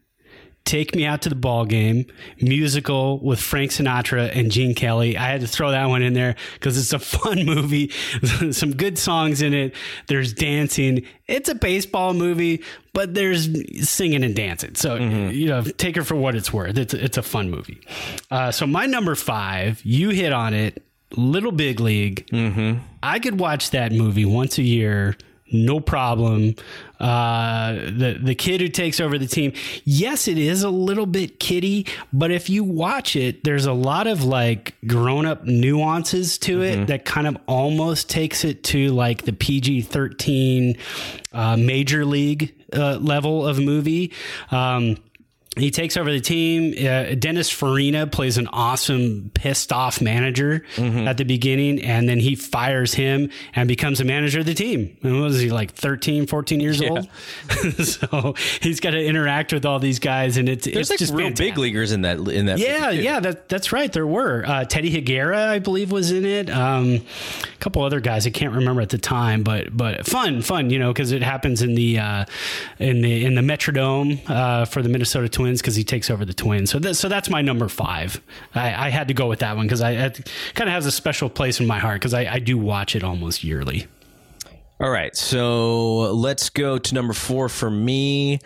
Take Me Out to the Ball Game musical with Frank Sinatra and Gene Kelly. I had to throw that one in there because it's a fun movie. Some good songs in it. There's dancing. It's a baseball movie, but there's singing and dancing. So you know, take it for what it's worth. It's it's a fun movie. Uh, so my number five, you hit on it. Little Big League. Mm-hmm. I could watch that movie once a year no problem. Uh, the the kid who takes over the team, yes, it is a little bit kiddie, but if you watch it, there's a lot of like grown up nuances to it that kind of almost takes it to like the PG thirteen uh, major league uh, level of movie. Um, he takes over the team. Uh, Dennis Farina plays an awesome pissed off manager at the beginning, and then he fires him and becomes a manager of the team. And what was he like 13, 14 years old? so he's got to interact with all these guys, and it's There's it's like just real fantastic. big leaguers in that in that. Yeah, yeah, that, that's right. There were uh, Teddy Higuera, I believe, was in it. Um, a couple other guys I can't remember at the time, but but fun, fun, you know, because it happens in the uh, in the in the Metrodome uh, for the Minnesota Twins because he takes over the Twins. So that, so that's my number five. I, I had to go with that one because I, it kind of has a special place in my heart because I, I do watch it almost yearly. All right, so let's go to number four for me.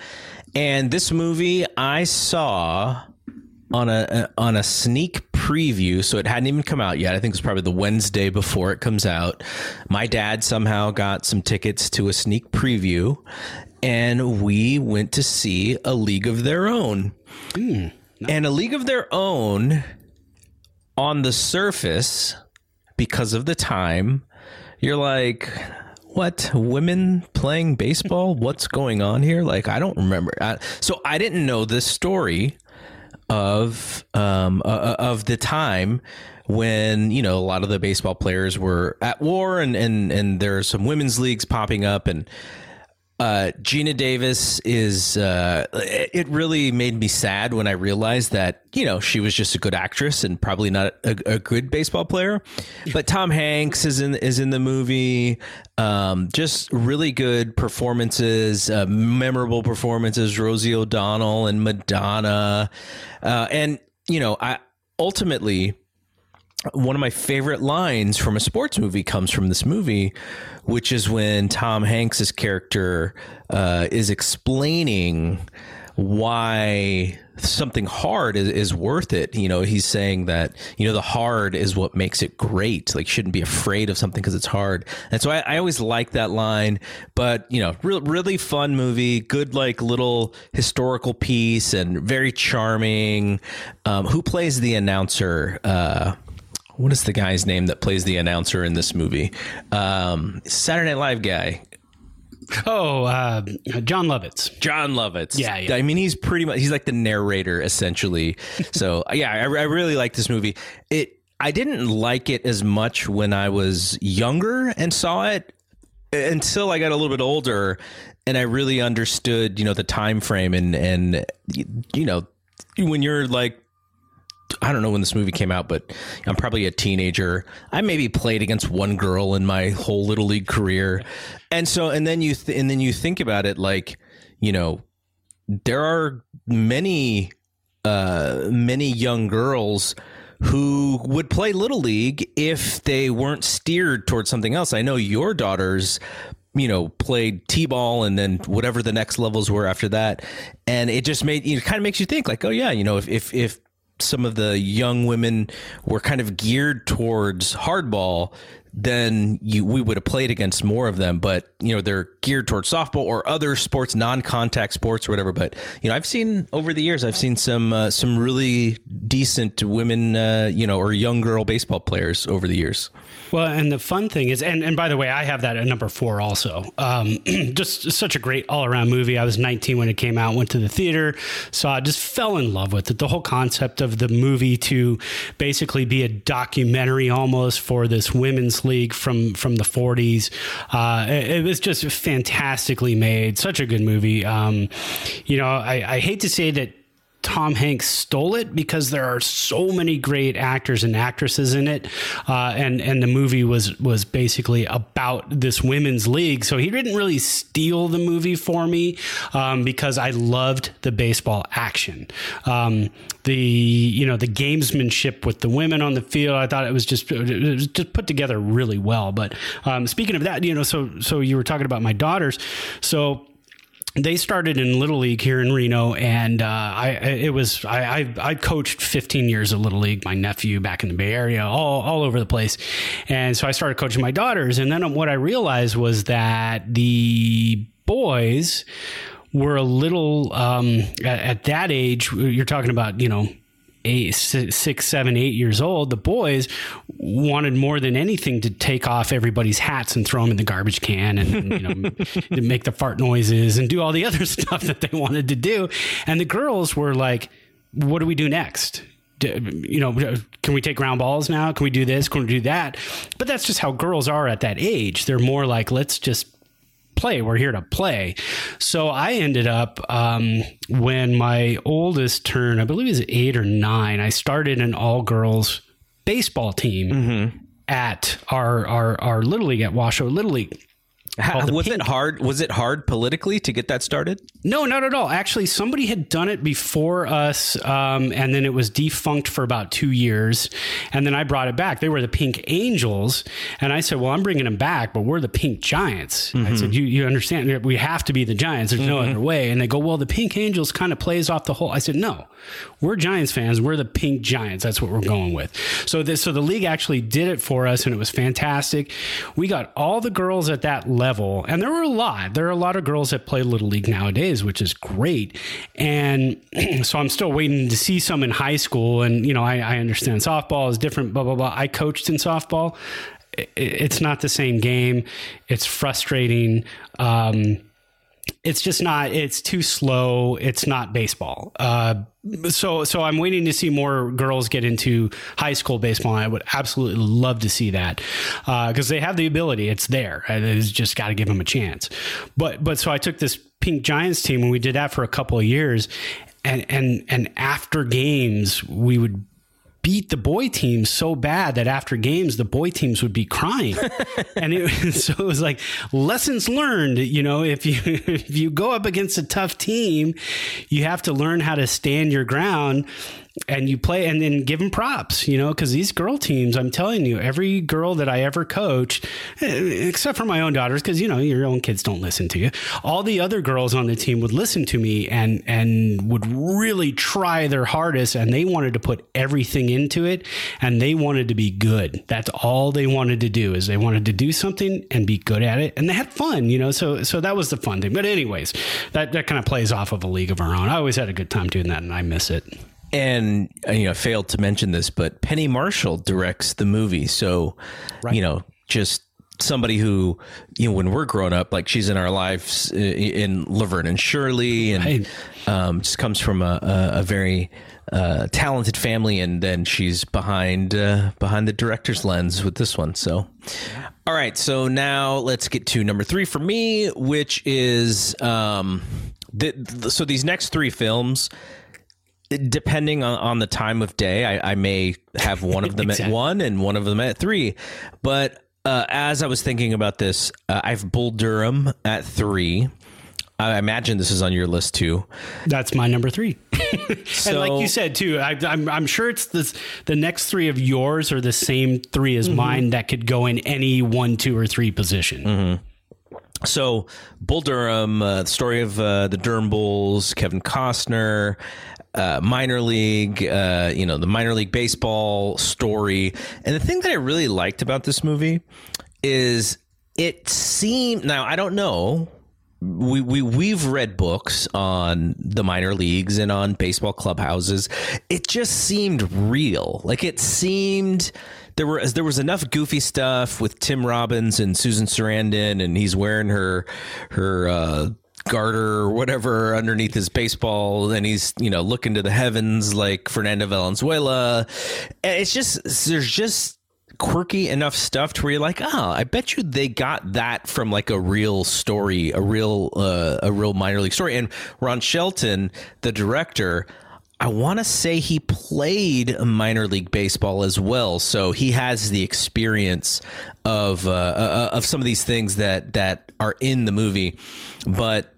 And this movie I saw on a on a sneak preview, so it hadn't even come out yet. I think it was probably the Wednesday before it comes out. My dad somehow got some tickets to a sneak preview, and we went to see A League of Their Own. And A League of Their Own, on the surface, because of the time, you're like, what? Women playing baseball? What's going on here? Like, I don't remember. I, so I didn't know this story of um uh, of the time when you know a lot of the baseball players were at war and and and there's some women's leagues popping up and uh, Geena Davis is. Uh, it really made me sad when I realized that you know she was just a good actress and probably not a, a good baseball player. But Tom Hanks is in is in the movie. Um, just really good performances, uh, memorable performances. Rosie O'Donnell and Madonna, uh, and you know, I ultimately one of my favorite lines from a sports movie comes from this movie, which is when Tom Hanks's character uh, is explaining why something hard is, is worth it. You know, he's saying that you know the hard is what makes it great. Like, shouldn't be afraid of something because it's hard. And so I, I always like that line. But you know, real, really fun movie, good like little historical piece, and very charming. Um, who plays the announcer? Uh, what is the guy's name that plays the announcer in this movie? Um, Saturday Night Live guy, Oh, uh, Jon Lovitz. Jon Lovitz. Yeah, yeah. I mean, he's pretty much he's like the narrator essentially. so yeah, I, I really like this movie. It I didn't like it as much when I was younger and saw it until I got a little bit older and I really understood, you know, the time frame and and you know when you're like I don't know when this movie came out, but I'm probably a teenager. I maybe played against one girl in my whole little league career, and so and then you th- and then you think about it like you know there are many uh, many young girls who would play little league if they weren't steered towards something else. I know your daughters you know played t-ball and then whatever the next levels were after that and it just made you it kind of makes you think like oh yeah you know if if if some of the young women were kind of geared towards hardball, then you we would have played against more of them. But you know they're geared towards softball or other sports, non-contact sports or whatever. But you know I've seen over the years I've seen some uh, some really decent women, uh, you know, or young girl baseball players over the years. Well, and the fun thing is, and, and by the way, I have that at number four also. Um, just such a great all around movie. I was 19 when it came out, went to the theater, saw it, just fell in love with it. The whole concept of the movie to basically be a documentary almost for this women's league from, from the 40s. Uh, it, it, was just fantastically made. Such a good movie. Um, you know, I, I hate to say that Tom Hanks stole it because there are so many great actors and actresses in it, uh, and and the movie was was basically about this women's league. So he didn't really steal the movie for me um, because I loved the baseball action. Um, the you know the gamesmanship with the women on the field. I thought it was just it was just put together really well. But um, speaking of that, you know, so so you were talking about my daughters, so they started in little league here in Reno, and uh, I it was I, I, I coached 15 years of little league. My nephew back in the Bay Area, all all over the place, and so I started coaching my daughters. And then what I realized was that the boys were a little um, at, at that age. You're talking about you know eight, six, seven, eight years old, the boys wanted more than anything to take off everybody's hats and throw them in the garbage can and, you know, make the fart noises and do all the other stuff that they wanted to do. And the girls were like, what do we do next? you know, can we take ground balls now? Can we do this? Can we do that? But that's just how girls are at that age. They're more like, let's just play. We're here to play. So I ended up um, when my oldest turned, I believe it was eight or nine. I started an all girls baseball team mm-hmm. at our, our our little league at Washoe Little League. How, was pink. it hard? Was it hard politically to get that started? No, not at all. Actually, somebody had done it before us, um, and then it was defunct for about two years, and then I brought it back. They were the Pink Angels, and I said, "Well, I'm bringing them back, but we're the Pink Giants." Mm-hmm. I said, "You you understand? We have to be the Giants. There's mm-hmm. no other way." And they go, "Well, the Pink Angels kind of plays off the whole." I said, "No, we're Giants fans. We're the Pink Giants. That's what we're going with." So this, so the league actually did it for us, and it was fantastic. We got all the girls at that level level, and there were a lot. There are a lot of girls that play Little League nowadays, which is great. And so I'm still waiting to see some in high school. And, you know, I, I understand softball is different, blah, blah, blah. I coached in softball. It's not the same game. It's frustrating. Um, it's just not it's too slow. It's not baseball. Uh, so so i'm waiting to see more girls get into high school baseball. And i would absolutely love to see that because uh, they have the ability. It's there. It's just got to give them a chance. But but so i took this pink giants team and we did that for a couple of years. And and and after games we would beat the boy teams so bad that after games the boy teams would be crying. And it, so it was like lessons learned you know if you if you go up against a tough team you have to learn how to stand your ground and you play and then give them props, you know, because these girl teams, I'm telling you, every girl that I ever coached, eh, except for my own daughters, because you know your own kids don't listen to you. All the other girls on the team would listen to me and and would really try their hardest, and they wanted to put everything into it, and they wanted to be good. That's all they wanted to do is they wanted to do something and be good at it, and they had fun, you know. So so that was the fun thing. But anyways, that that kind of plays off of a league of our own. I always had a good time doing that, and I miss it and uh, you know failed to mention this but penny marshall directs the movie. So right. you know just somebody who you know when we're growing up like she's in our lives uh, in laverne and shirley and right. um, just comes from a, a, a very uh, talented family. And then she's behind uh, behind the director's lens with this one. So all right. So now let's get to number three for me which is um, the, the, so these next three films depending on, on the time of day, I, I may have one of them exactly. at one and one of them at three. But uh, as I was thinking about this, uh, I have Bull Durham at three. I imagine this is on your list too. That's my number three. so, and like you said too, I, am I'm, I'm sure it's this, the next three of yours are the same three as mm-hmm. mine that could go in any one, two, or three position. Mm-hmm. So Bull Durham, uh, the story of uh, the Durham Bulls, Kevin Costner, uh, minor league, uh, you know, the minor league baseball story. And the thing that I really liked about this movie is it seemed now I don't know. We, we we've read books on the minor leagues and on baseball clubhouses. It just seemed real. Like it seemed there were there was enough goofy stuff with Tim Robbins and Susan Sarandon, and he's wearing her her uh, garter or whatever underneath his baseball, and he's you know looking to the heavens like Fernando Valenzuela. It's just there's just quirky enough stuff to where you're like, oh, I bet you they got that from like a real story, a real uh, a real minor league story. And Ron Shelton, the director. I want to say he played minor league baseball as well, so he has the experience of uh, uh, of some of these things that that are in the movie. But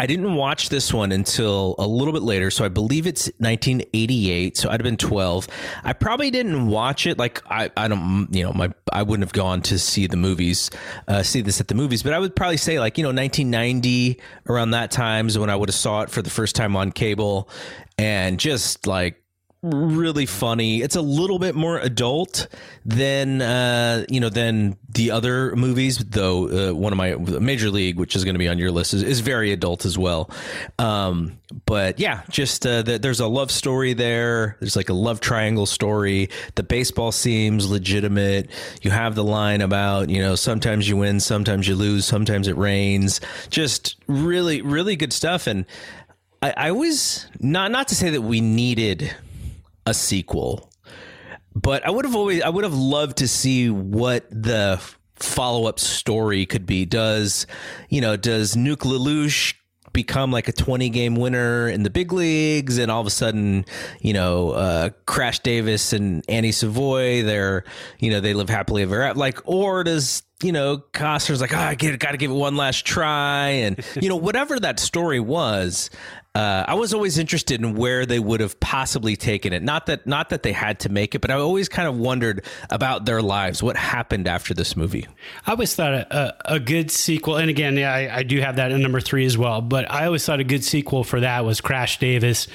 I didn't watch this one until a little bit later, so I believe it's 1988. So I'd have been 12. I probably didn't watch it like I, I don't you know my I wouldn't have gone to see the movies, uh, see this at the movies, but I would probably say like you know 1990 around that times when I would have saw it for the first time on cable, and just like really funny. It's a little bit more adult than uh, you know than the other movies. Though uh, one of my Major League, which is going to be on your list, is, is very adult as well. Um, but yeah, just uh, the, there's a love story there. There's like a love triangle story. The baseball seems legitimate. You have the line about you know sometimes you win, sometimes you lose, sometimes it rains. Just really really good stuff and. I, I was not not to say that we needed a sequel. But I would have always I would have loved to see what the follow up story could be. Does you know does Nuke LaLoosh become like a 20 game winner in the big leagues and all of a sudden you know uh, crash davis and annie savoy they're you know they live happily ever after like or does you know costner's like oh, i got to give it one last try and you know whatever that story was uh, I was always interested in where they would have possibly taken it. Not that not that they had to make it, but I always kind of wondered about their lives. What happened after this movie? I always thought a, a good sequel, and again, yeah, I, I, do have that in number three as well. But I always thought a good sequel for that was Crash Davis.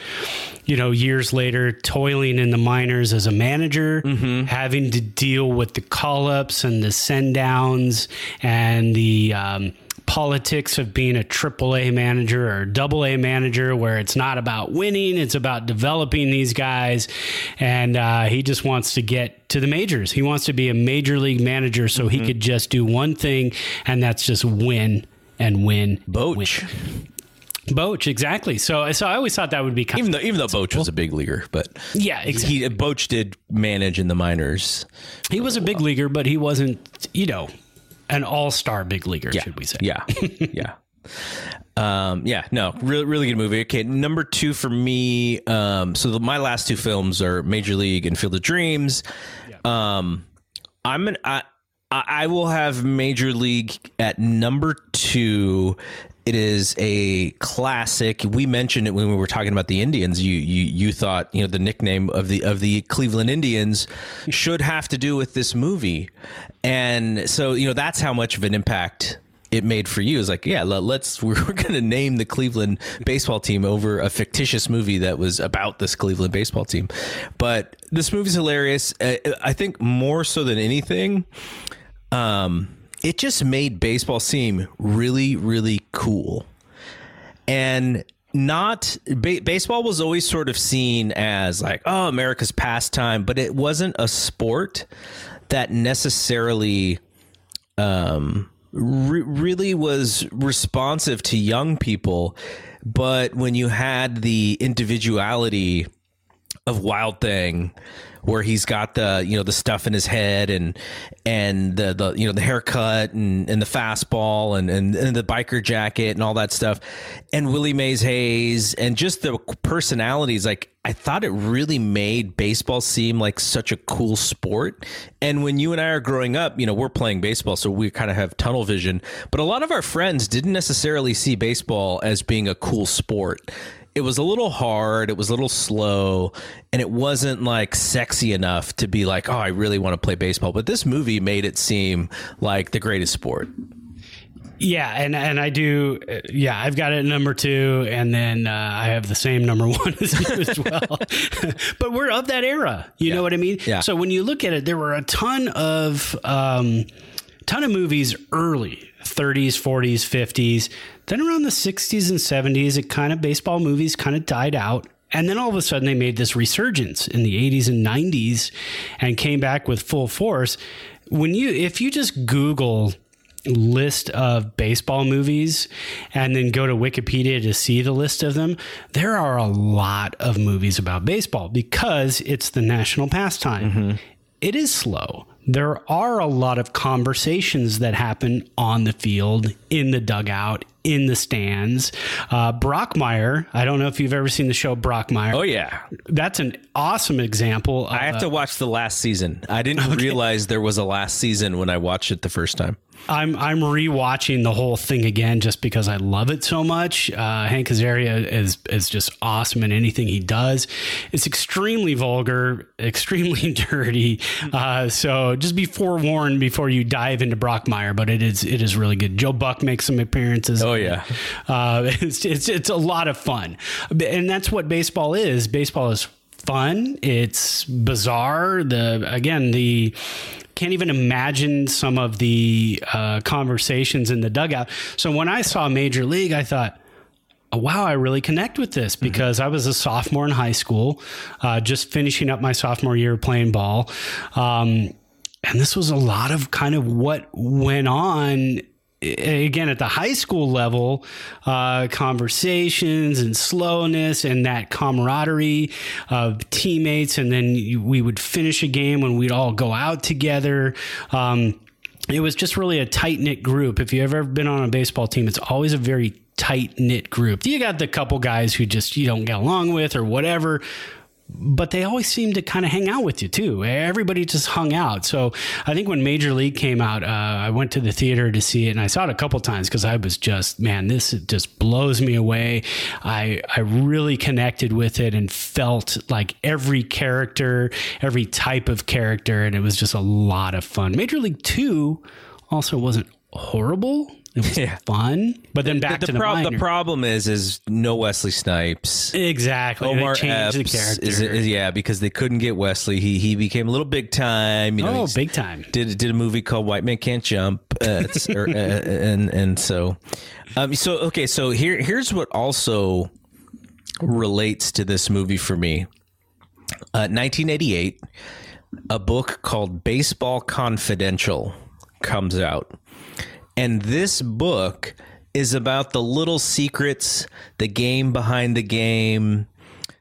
You know, years later, toiling in the minors as a manager, mm-hmm. having to deal with the call ups and the send downs and the um, politics of being a triple A manager or double A manager where it's not about winning, it's about developing these guys. And uh, he just wants to get to the majors. He wants to be a major league manager so mm-hmm. he could just do one thing, and that's just win and win. Boch. Win. Boch, exactly. So, so I always thought that would be kind even though even though Boch was a big leaguer, but yeah, exactly. He, Boch did manage in the minors. He was a big leaguer, but he wasn't, you know, an all-star big leaguer, yeah. should we say? Yeah, yeah, um, yeah. No, really, really good movie. Okay, number two for me. Um, so the, my last two films are Major League and Field of Dreams. Yeah. Um, I'm an I, I will have Major League at number two. It is a classic. We mentioned it when we were talking about the Indians. You you you thought you know the nickname of the of the Cleveland Indians should have to do with this movie, and so you know that's how much of an impact it made for you. Is like yeah, let's we're going to name the Cleveland baseball team over a fictitious movie that was about this Cleveland baseball team. But this movie's hilarious. I think more so than anything. Um, it just made baseball seem really, really cool. And not ba- baseball was always sort of seen as like, oh, America's pastime, but it wasn't a sport that necessarily um, re- really was responsive to young people. But when you had the individuality of Wild Thing where he's got the you know the stuff in his head and and the the you know the haircut and, and the fastball and, and, and the biker jacket and all that stuff and Willie Mays Hayes and just the personalities like I thought it really made baseball seem like such a cool sport. And when you and I are growing up, you know, we're playing baseball, so we kind of have tunnel vision. But a lot of our friends didn't necessarily see baseball as being a cool sport it was a little hard, it was a little slow, and it wasn't like sexy enough to be like, oh, I really want to play baseball. But this movie made it seem like the greatest sport. Yeah, and and I do. uh, Yeah, I've got it number two, and then uh, I have the same number one as you as well. but we're of that era. You know what I mean? Yeah. So when you look at it, there were a ton of um, ton of movies early. 30s, 40s, 50s. Then around the 60s and 70s, it kind of baseball movies kind of died out. And then all of a sudden they made this resurgence in the 80s and 90s and came back with full force. When you if you just Google list of baseball movies and then go to Wikipedia to see the list of them, there are a lot of movies about baseball because it's the national pastime. Mm-hmm. It is slow. There are a lot of conversations that happen on the field, in the dugout, in the stands. Uh, Brockmire, I don't know if you've ever seen the show Brockmire. Oh yeah, That's an awesome example. Of, I have to watch the last season. I didn't realize there was a last season when I watched it the first time. I'm I'm rewatching the whole thing again just because I love it so much. Uh, Hank Azaria is is just awesome in anything he does. It's extremely vulgar, extremely dirty. Uh, so just be forewarned before you dive into Brockmire. But it is it is really good. Joe Buck makes some appearances. Oh yeah, Uh, it's, it's it's a lot of fun, and that's what baseball is. Baseball is fun. It's bizarre. The again the can't even imagine some of the uh, conversations in the dugout. So when I saw Major League, I thought. oh, Wow, I really connect with this because I was a sophomore in high school, uh, just finishing up my sophomore year playing ball. Um, and this was a lot of kind of what went on again at the high school level uh, conversations and slowness and that camaraderie of teammates. And then we would finish a game when we'd all go out together. Um, it was just really a tight knit group. If you've ever been on a baseball team it's always a very tight knit group. You got the couple guys who just you don't get along with or whatever but they always seem to kind of hang out with you too. Everybody just hung out. So I think when Major League came out, uh, I went to the theater to see it, and I saw it a couple times because I was just, man, this just blows me away. I I really connected with it and felt like every character, every type of character, and it was just a lot of fun. Major League Two also wasn't horrible. It was Yeah. fun, but then back the, to the, prob- the problem is is no Wesley Snipes. exactly. Omar they changed the Epps character. is, is- yeah because they couldn't get Wesley. He he became a little big time. You know, oh, big time. did did a movie called White Man Can't Jump, uh, or, uh, and and so, um, so okay, so here here's what also relates to this movie for me. Uh, 1988, a book called Baseball Confidential comes out, and this book is about the little secrets, the game behind the game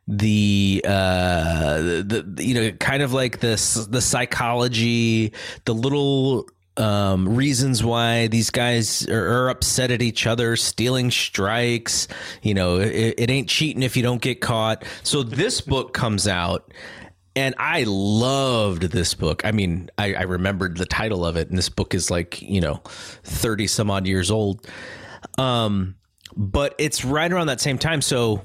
the uh the, the you know kind of like this the psychology the little um reasons why these guys are, are upset at each other stealing strikes you know it, it ain't cheating if you don't get caught. So this book comes out and I loved this book. I mean, I, I remembered the title of it, and this book is like, you know, 30 some odd years old. Um, but it's right around that same time. So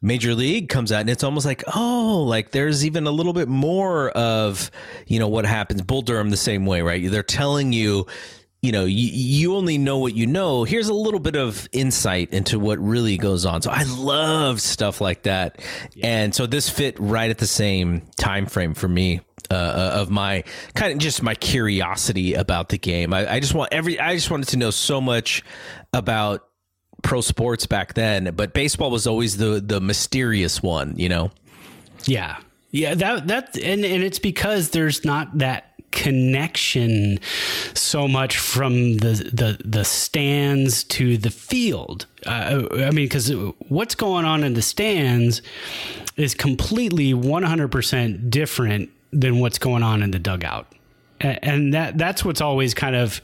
Major League comes out, and it's almost like, oh, like there's even a little bit more of, you know, what happens. Bull Durham the same way, right? They're telling you, you know, you, you only know what you know. Here's a little bit of insight into what really goes on. So I love stuff like that, and so this fit right at the same time frame for me. Uh, of my kind of just my curiosity about the game. I, I just want every. I just wanted to know so much about pro sports back then, but baseball was always the the mysterious one, you know. Yeah. Yeah, that that and and it's because there's not that connection so much from the the the stands to the field. Uh, I mean, because what's going on in the stands is completely 100% different than what's going on in the dugout, and that that's what's always kind of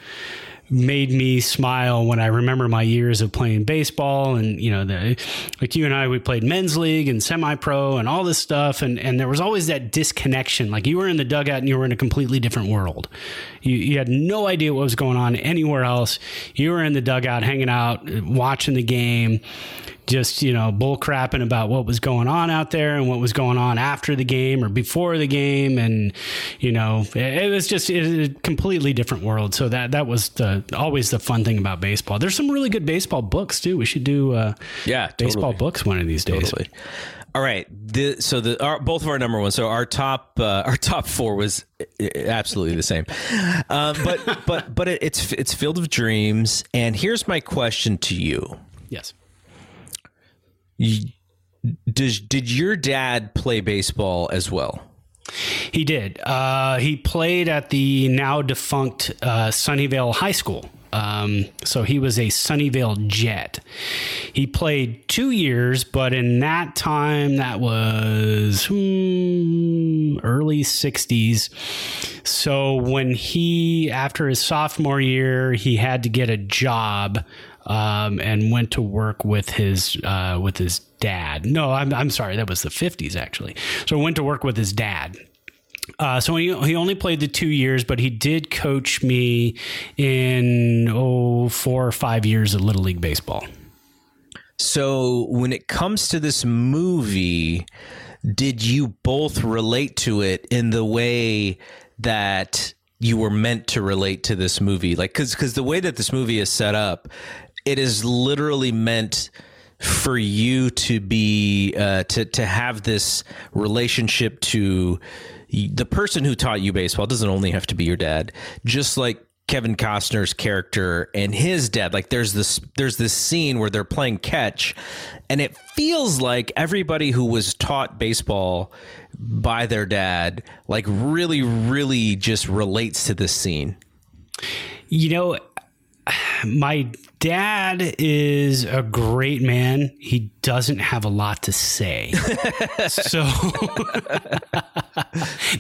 made me smile when I remember my years of playing baseball and you know the like you and I we played men's league and semi pro and all this stuff. And and there was always that disconnection. Like you were in the dugout and you were in a completely different world. You, you had no idea what was going on anywhere else. You were in the dugout hanging out watching the game just you know bull crapping about what was going on out there and what was going on after the game or before the game and you know it, it was just it, a completely different world so that that was the uh, always the fun thing about baseball. There's some really good baseball books too. We should do uh, Yeah, baseball totally. books one of these days. Totally. All right. The, so the our, both of our number one. So our top uh, our top four was i- absolutely the same. Um, but but but it, it's it's Field of Dreams. And here's my question to you: Yes. Does did your dad play baseball as well? He did. Uh, he played at the now defunct uh, Sunnyvale High School. Um, so he was a Sunnyvale Jet. He played two years, but in that time, that was hmm, early 60s. So when he, after his sophomore year, he had to get a job um, and went to work with his uh, with his dad. No, I'm, I'm sorry, that was the 50s actually. So went to work with his dad. Uh, so he, he only played the two years, but he did coach me in oh four or five years of little league baseball. So when it comes to this movie, did you both relate to it in the way that you were meant to relate to this movie? Like, because because the way that this movie is set up, it is literally meant for you to be uh, to to have this relationship to the person who taught you baseball. Doesn't only have to be your dad, just like Kevin Costner's character and his dad. Like there's this there's this scene where they're playing catch, and it feels like everybody who was taught baseball by their dad, like really, really just relates to this scene. You know, my dad is a great man. He doesn't have a lot to say. so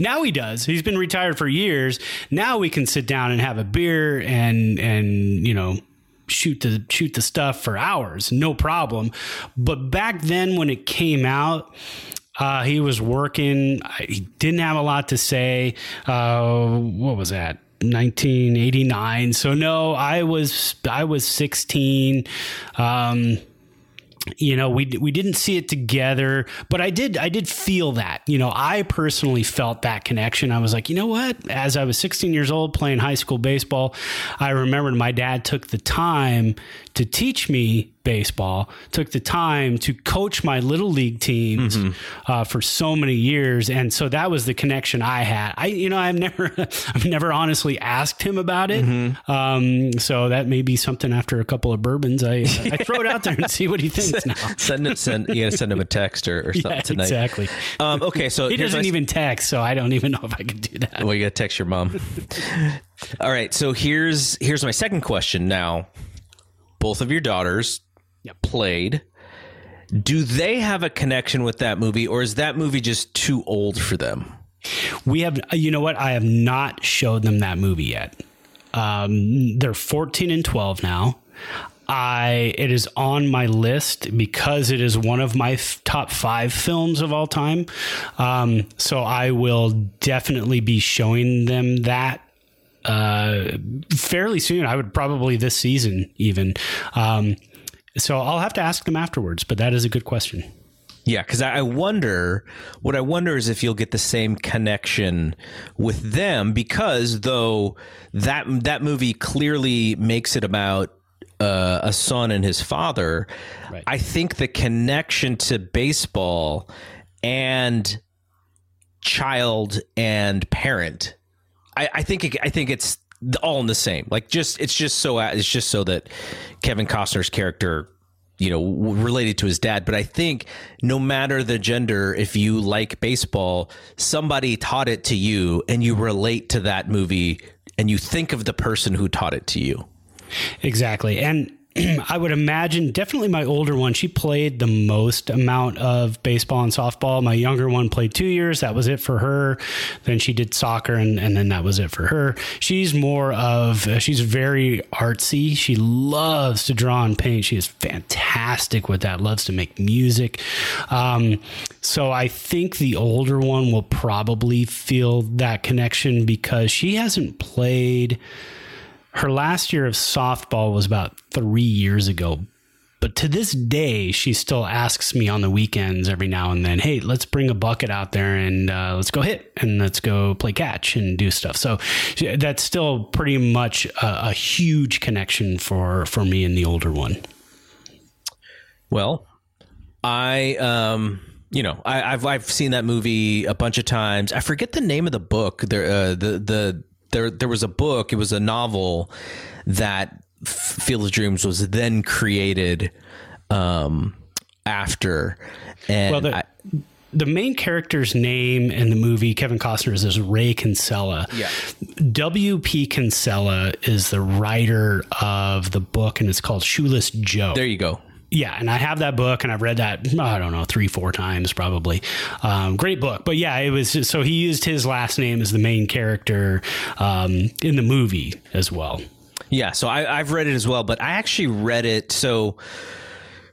now he does. He's been retired for years. Now we can sit down and have a beer and and you know shoot the shoot the stuff for hours, no problem. But back then when it came out, uh, he was working. He didn't have a lot to say. Uh, what was that? 1989. So no, I was I was 16. Um, you know we we didn't see it together but i did i did feel that you know i personally felt that connection i was like you know what as i was 16 years old playing high school baseball i remembered my dad took the time to teach me baseball took the time to coach my little league teams uh, for so many years and so that was the connection i had i you know i've never i've never honestly asked him about it um, so that may be something after a couple of bourbons i i throw it out there and see what he thinks now Send it. Send you got to send him a text or, or something yeah, tonight. exactly. Um, okay, so He doesn't even text, so I don't even know if I can do that. Well, you got to text your mom. All right, so here's here's my second question. Now, both of your daughters Yep. played. Do they have a connection with that movie, or is that movie just too old for them? We have, you know what? I have not showed them that movie yet. Um, they're 14 and 12 now. I it is on my list because it is one of my f- top five films of all time. Um, so I will definitely be showing them that uh, fairly soon. I would probably this season even. Um, so I'll have to ask them afterwards. But that is a good question. Yeah, because I I wonder. What I wonder is if you'll get the same connection with them, because though that that movie clearly makes it about uh, a son and his father, Right. I think the connection to baseball and child and parent, I, I think it, I think it's all in the same. Like just it's just so it's just so that Kevin Costner's character you know related to his dad but i think no matter the gender if you like baseball somebody taught it to you and you relate to that movie and you think of the person who taught it to you Exactly. And I would imagine definitely my older one, she played the most amount of baseball and softball. My younger one played two years. That was it for her. Then she did soccer and, and then that was it for her. She's more of, uh, she's very artsy. She loves to draw and paint. She is fantastic with that, loves to make music. Um, so I think the older one will probably feel that connection because she hasn't played her last year of softball was about three years ago but to this day, she still asks me on the weekends every now and then, "Hey, let's bring a bucket out there and uh, let's go hit and let's go play catch and do stuff." So that's still pretty much a, a huge connection for for me and the older one. Well, I um you know I, have I've seen that movie a bunch of times. I forget the name of the book. There uh, the the there there was a book. It was a novel that Field of Dreams was then created um, after. And well, the, I, the main character's name in the movie, Kevin Costner's, is Ray Kinsella. Yeah. W.P. Kinsella is the writer of the book, and it's called Shoeless Joe. There you go. Yeah, and I have that book, and I've read that I don't know three, four times probably. Um, great book, but yeah, it was so he used his last name as the main character um, in the movie as well. Yeah, so I, I've read it as well, but I actually read it. So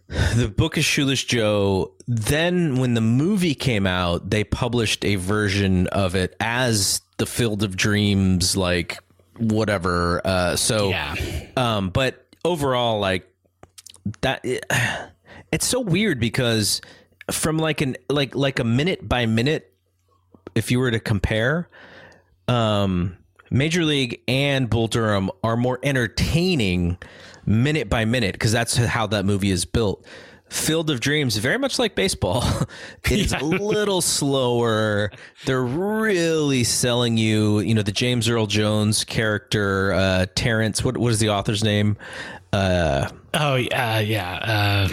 the book is Shoeless Joe. Then, when the movie came out, they published a version of it as the Field of Dreams, like whatever. Uh, so, yeah. Um, but overall, like that, it, it's so weird because from like an like like a minute by minute, if you were to compare, um Major League and Bull Durham are more entertaining minute by minute because that's how that movie is built. Field of Dreams, very much like baseball, is yeah. a little slower. They're really selling you, you know, the James Earl Jones character, uh, Terence. What what is the author's name? Uh, oh yeah, yeah. Uh,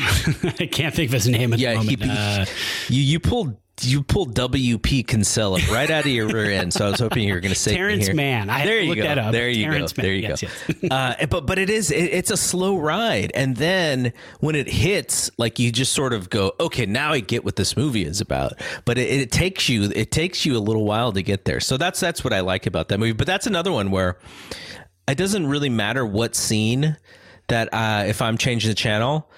I can't think of his name at yeah, the moment. He, uh, you you pulled you pulled WP Kinsella right out of your rear end. So I was hoping you were going to say Terence here. Mann. I there you go. That up. There you Terence go. There you yes, go. Yes. uh, but but it is it, it's a slow ride, and then when it hits, like you just sort of go, okay, now I get what this movie is about. But it, it takes you it takes you a little while to get there. So that's that's what I like about that movie. But that's another one where it doesn't really matter what scene that uh, if I'm changing the channel.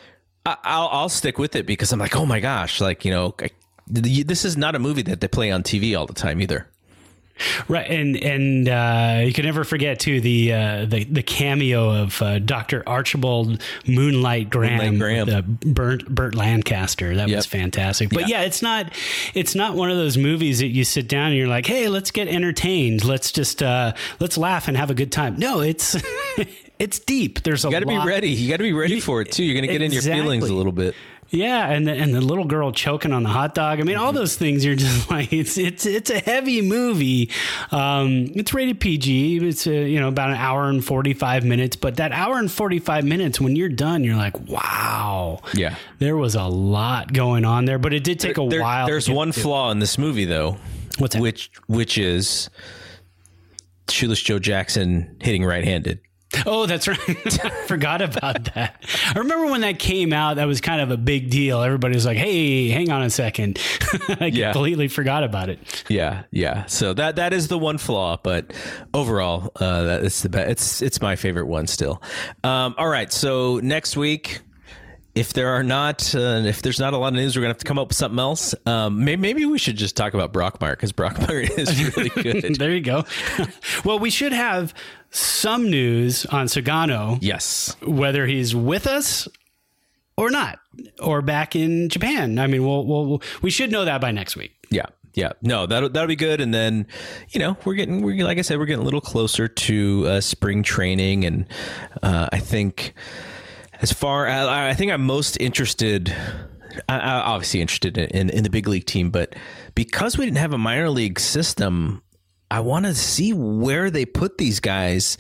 I'll, I'll stick with it because I'm like, oh my gosh, like you know, I this is not a movie that they play on TV all the time either. Right, and and uh, you can never forget too the uh, the the cameo of uh, Doctor Archibald Moonlight Graham, Moonlight Graham. Burt Burt Lancaster. That yep. was fantastic. But yeah. yeah. it's not it's not one of those movies that you sit down and you're like, hey, let's get entertained. Let's just uh, let's laugh and have a good time. No, it's it's deep. There's a lot. you got to be ready. You got to be ready for it too. You're going to get exactly. in your feelings a little bit. Yeah, and the, and the little girl choking on the hot dog. I mean, all those things. You're just like, it's it's it's a heavy movie. Um, it's rated PG. It's a, you know about an hour and forty five minutes. But that hour and forty five minutes, when you're done, you're like, wow. Yeah, there was a lot going on there, but it did take a there, while. There's one flaw in this movie, though. What's that? Which which is Shoeless Joe Jackson hitting right handed. Oh, that's right. I forgot about that. I remember when that came out, that was kind of a big deal. Everybody was like, hey, hang on a second. I yeah. completely forgot about it. Yeah, yeah. So that that is the one flaw, but overall, uh, that it's the best. It's it's my favorite one still. Um, all right, so next week if there are not, uh, if there's not a lot of news, we're gonna have to come up with something else. Um, maybe, maybe, we should just talk about Brockmire because Brockmire is really good. there you go. well, we should have some news on Sugano. Yes, whether he's with us or not, or back in Japan. I mean, we'll, we'll we should know that by next week. Yeah, yeah, no, that'll that'll be good. And then, you know, we're getting we're like I said, we're getting a little closer to uh, spring training, and uh, I think as far as I think I'm most interested, I, obviously interested in, in the big league team, but because we didn't have a minor league system, I want to see where they put these guys.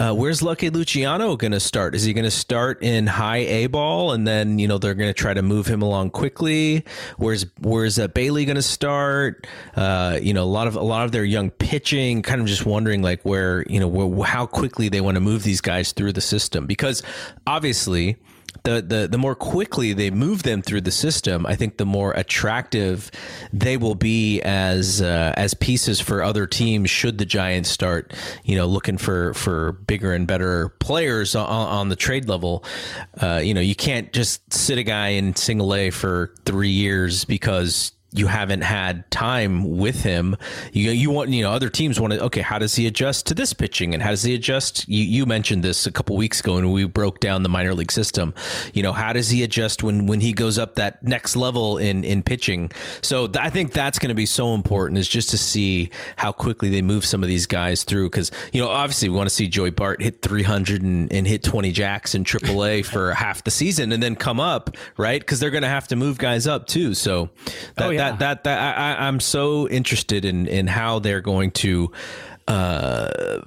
Uh, where's Lucky Luciano going to start? Is he going to start in high A ball and then you know they're going to try to move him along quickly? Where's Where's uh, Bailey going to start? Uh, you know, a lot of a lot of their young pitching. Kind of just wondering like where you know where, how quickly they want to move these guys through the system because obviously the, the the more quickly they move them through the system, I think the more attractive they will be as uh, as pieces for other teams. Should the Giants start, you know, looking for for bigger and better players on, on the trade level, uh, you know, you can't just sit a guy in single A for three years because you haven't had time with him. You you want you know other teams want to okay, how does he adjust to this pitching and how does he adjust? You you mentioned this a couple weeks ago when we broke down the minor league system. You know how does he adjust when when he goes up that next level in in pitching? So th- I think that's going to be so important is just to see how quickly they move some of these guys through because you know obviously we want to see Joey Bart hit 300 and, and hit 20 jacks in AAA for half the season and then come up right because they're going to have to move guys up too. So oh, that Oh, yeah. That that that I, I'm so interested in in how they're going to. Uh,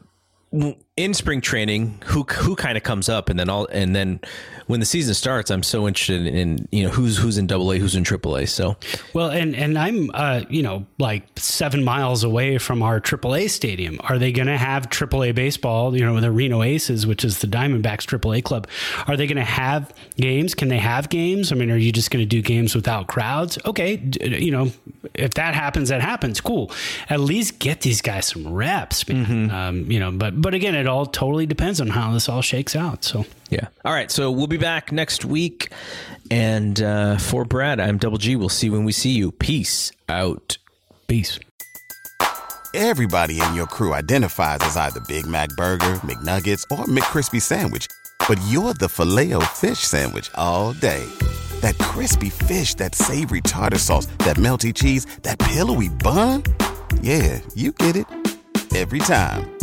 in spring training, who who kind of comes up, and then all, and then when the season starts, I'm so interested in you know who's who's in Double A, who's in Triple A. So Well, and and I'm uh, you know like seven miles away from our AAA stadium. Are they going to have AAA baseball? You know, the Reno Aces, which is the Diamondbacks AAA club. Are they going to have games? Can they have games? I mean, are you just going to do games without crowds? Okay, you know, if that happens, that happens. Cool. At least get these guys some reps, man. Um, you know, but but again, it all totally depends on how this all shakes out. So. yeah, all right. So we'll be back next week, and uh, for Brad, I'm Double G. We'll see when we see you. Peace out. Peace. Everybody in your crew identifies as either Big Mac Burger, McNuggets, or McCrispy Sandwich. But you're the filet fish Sandwich all day. That crispy fish, that savory tartar sauce, that melty cheese, that pillowy bun. Yeah, you get it. Every time.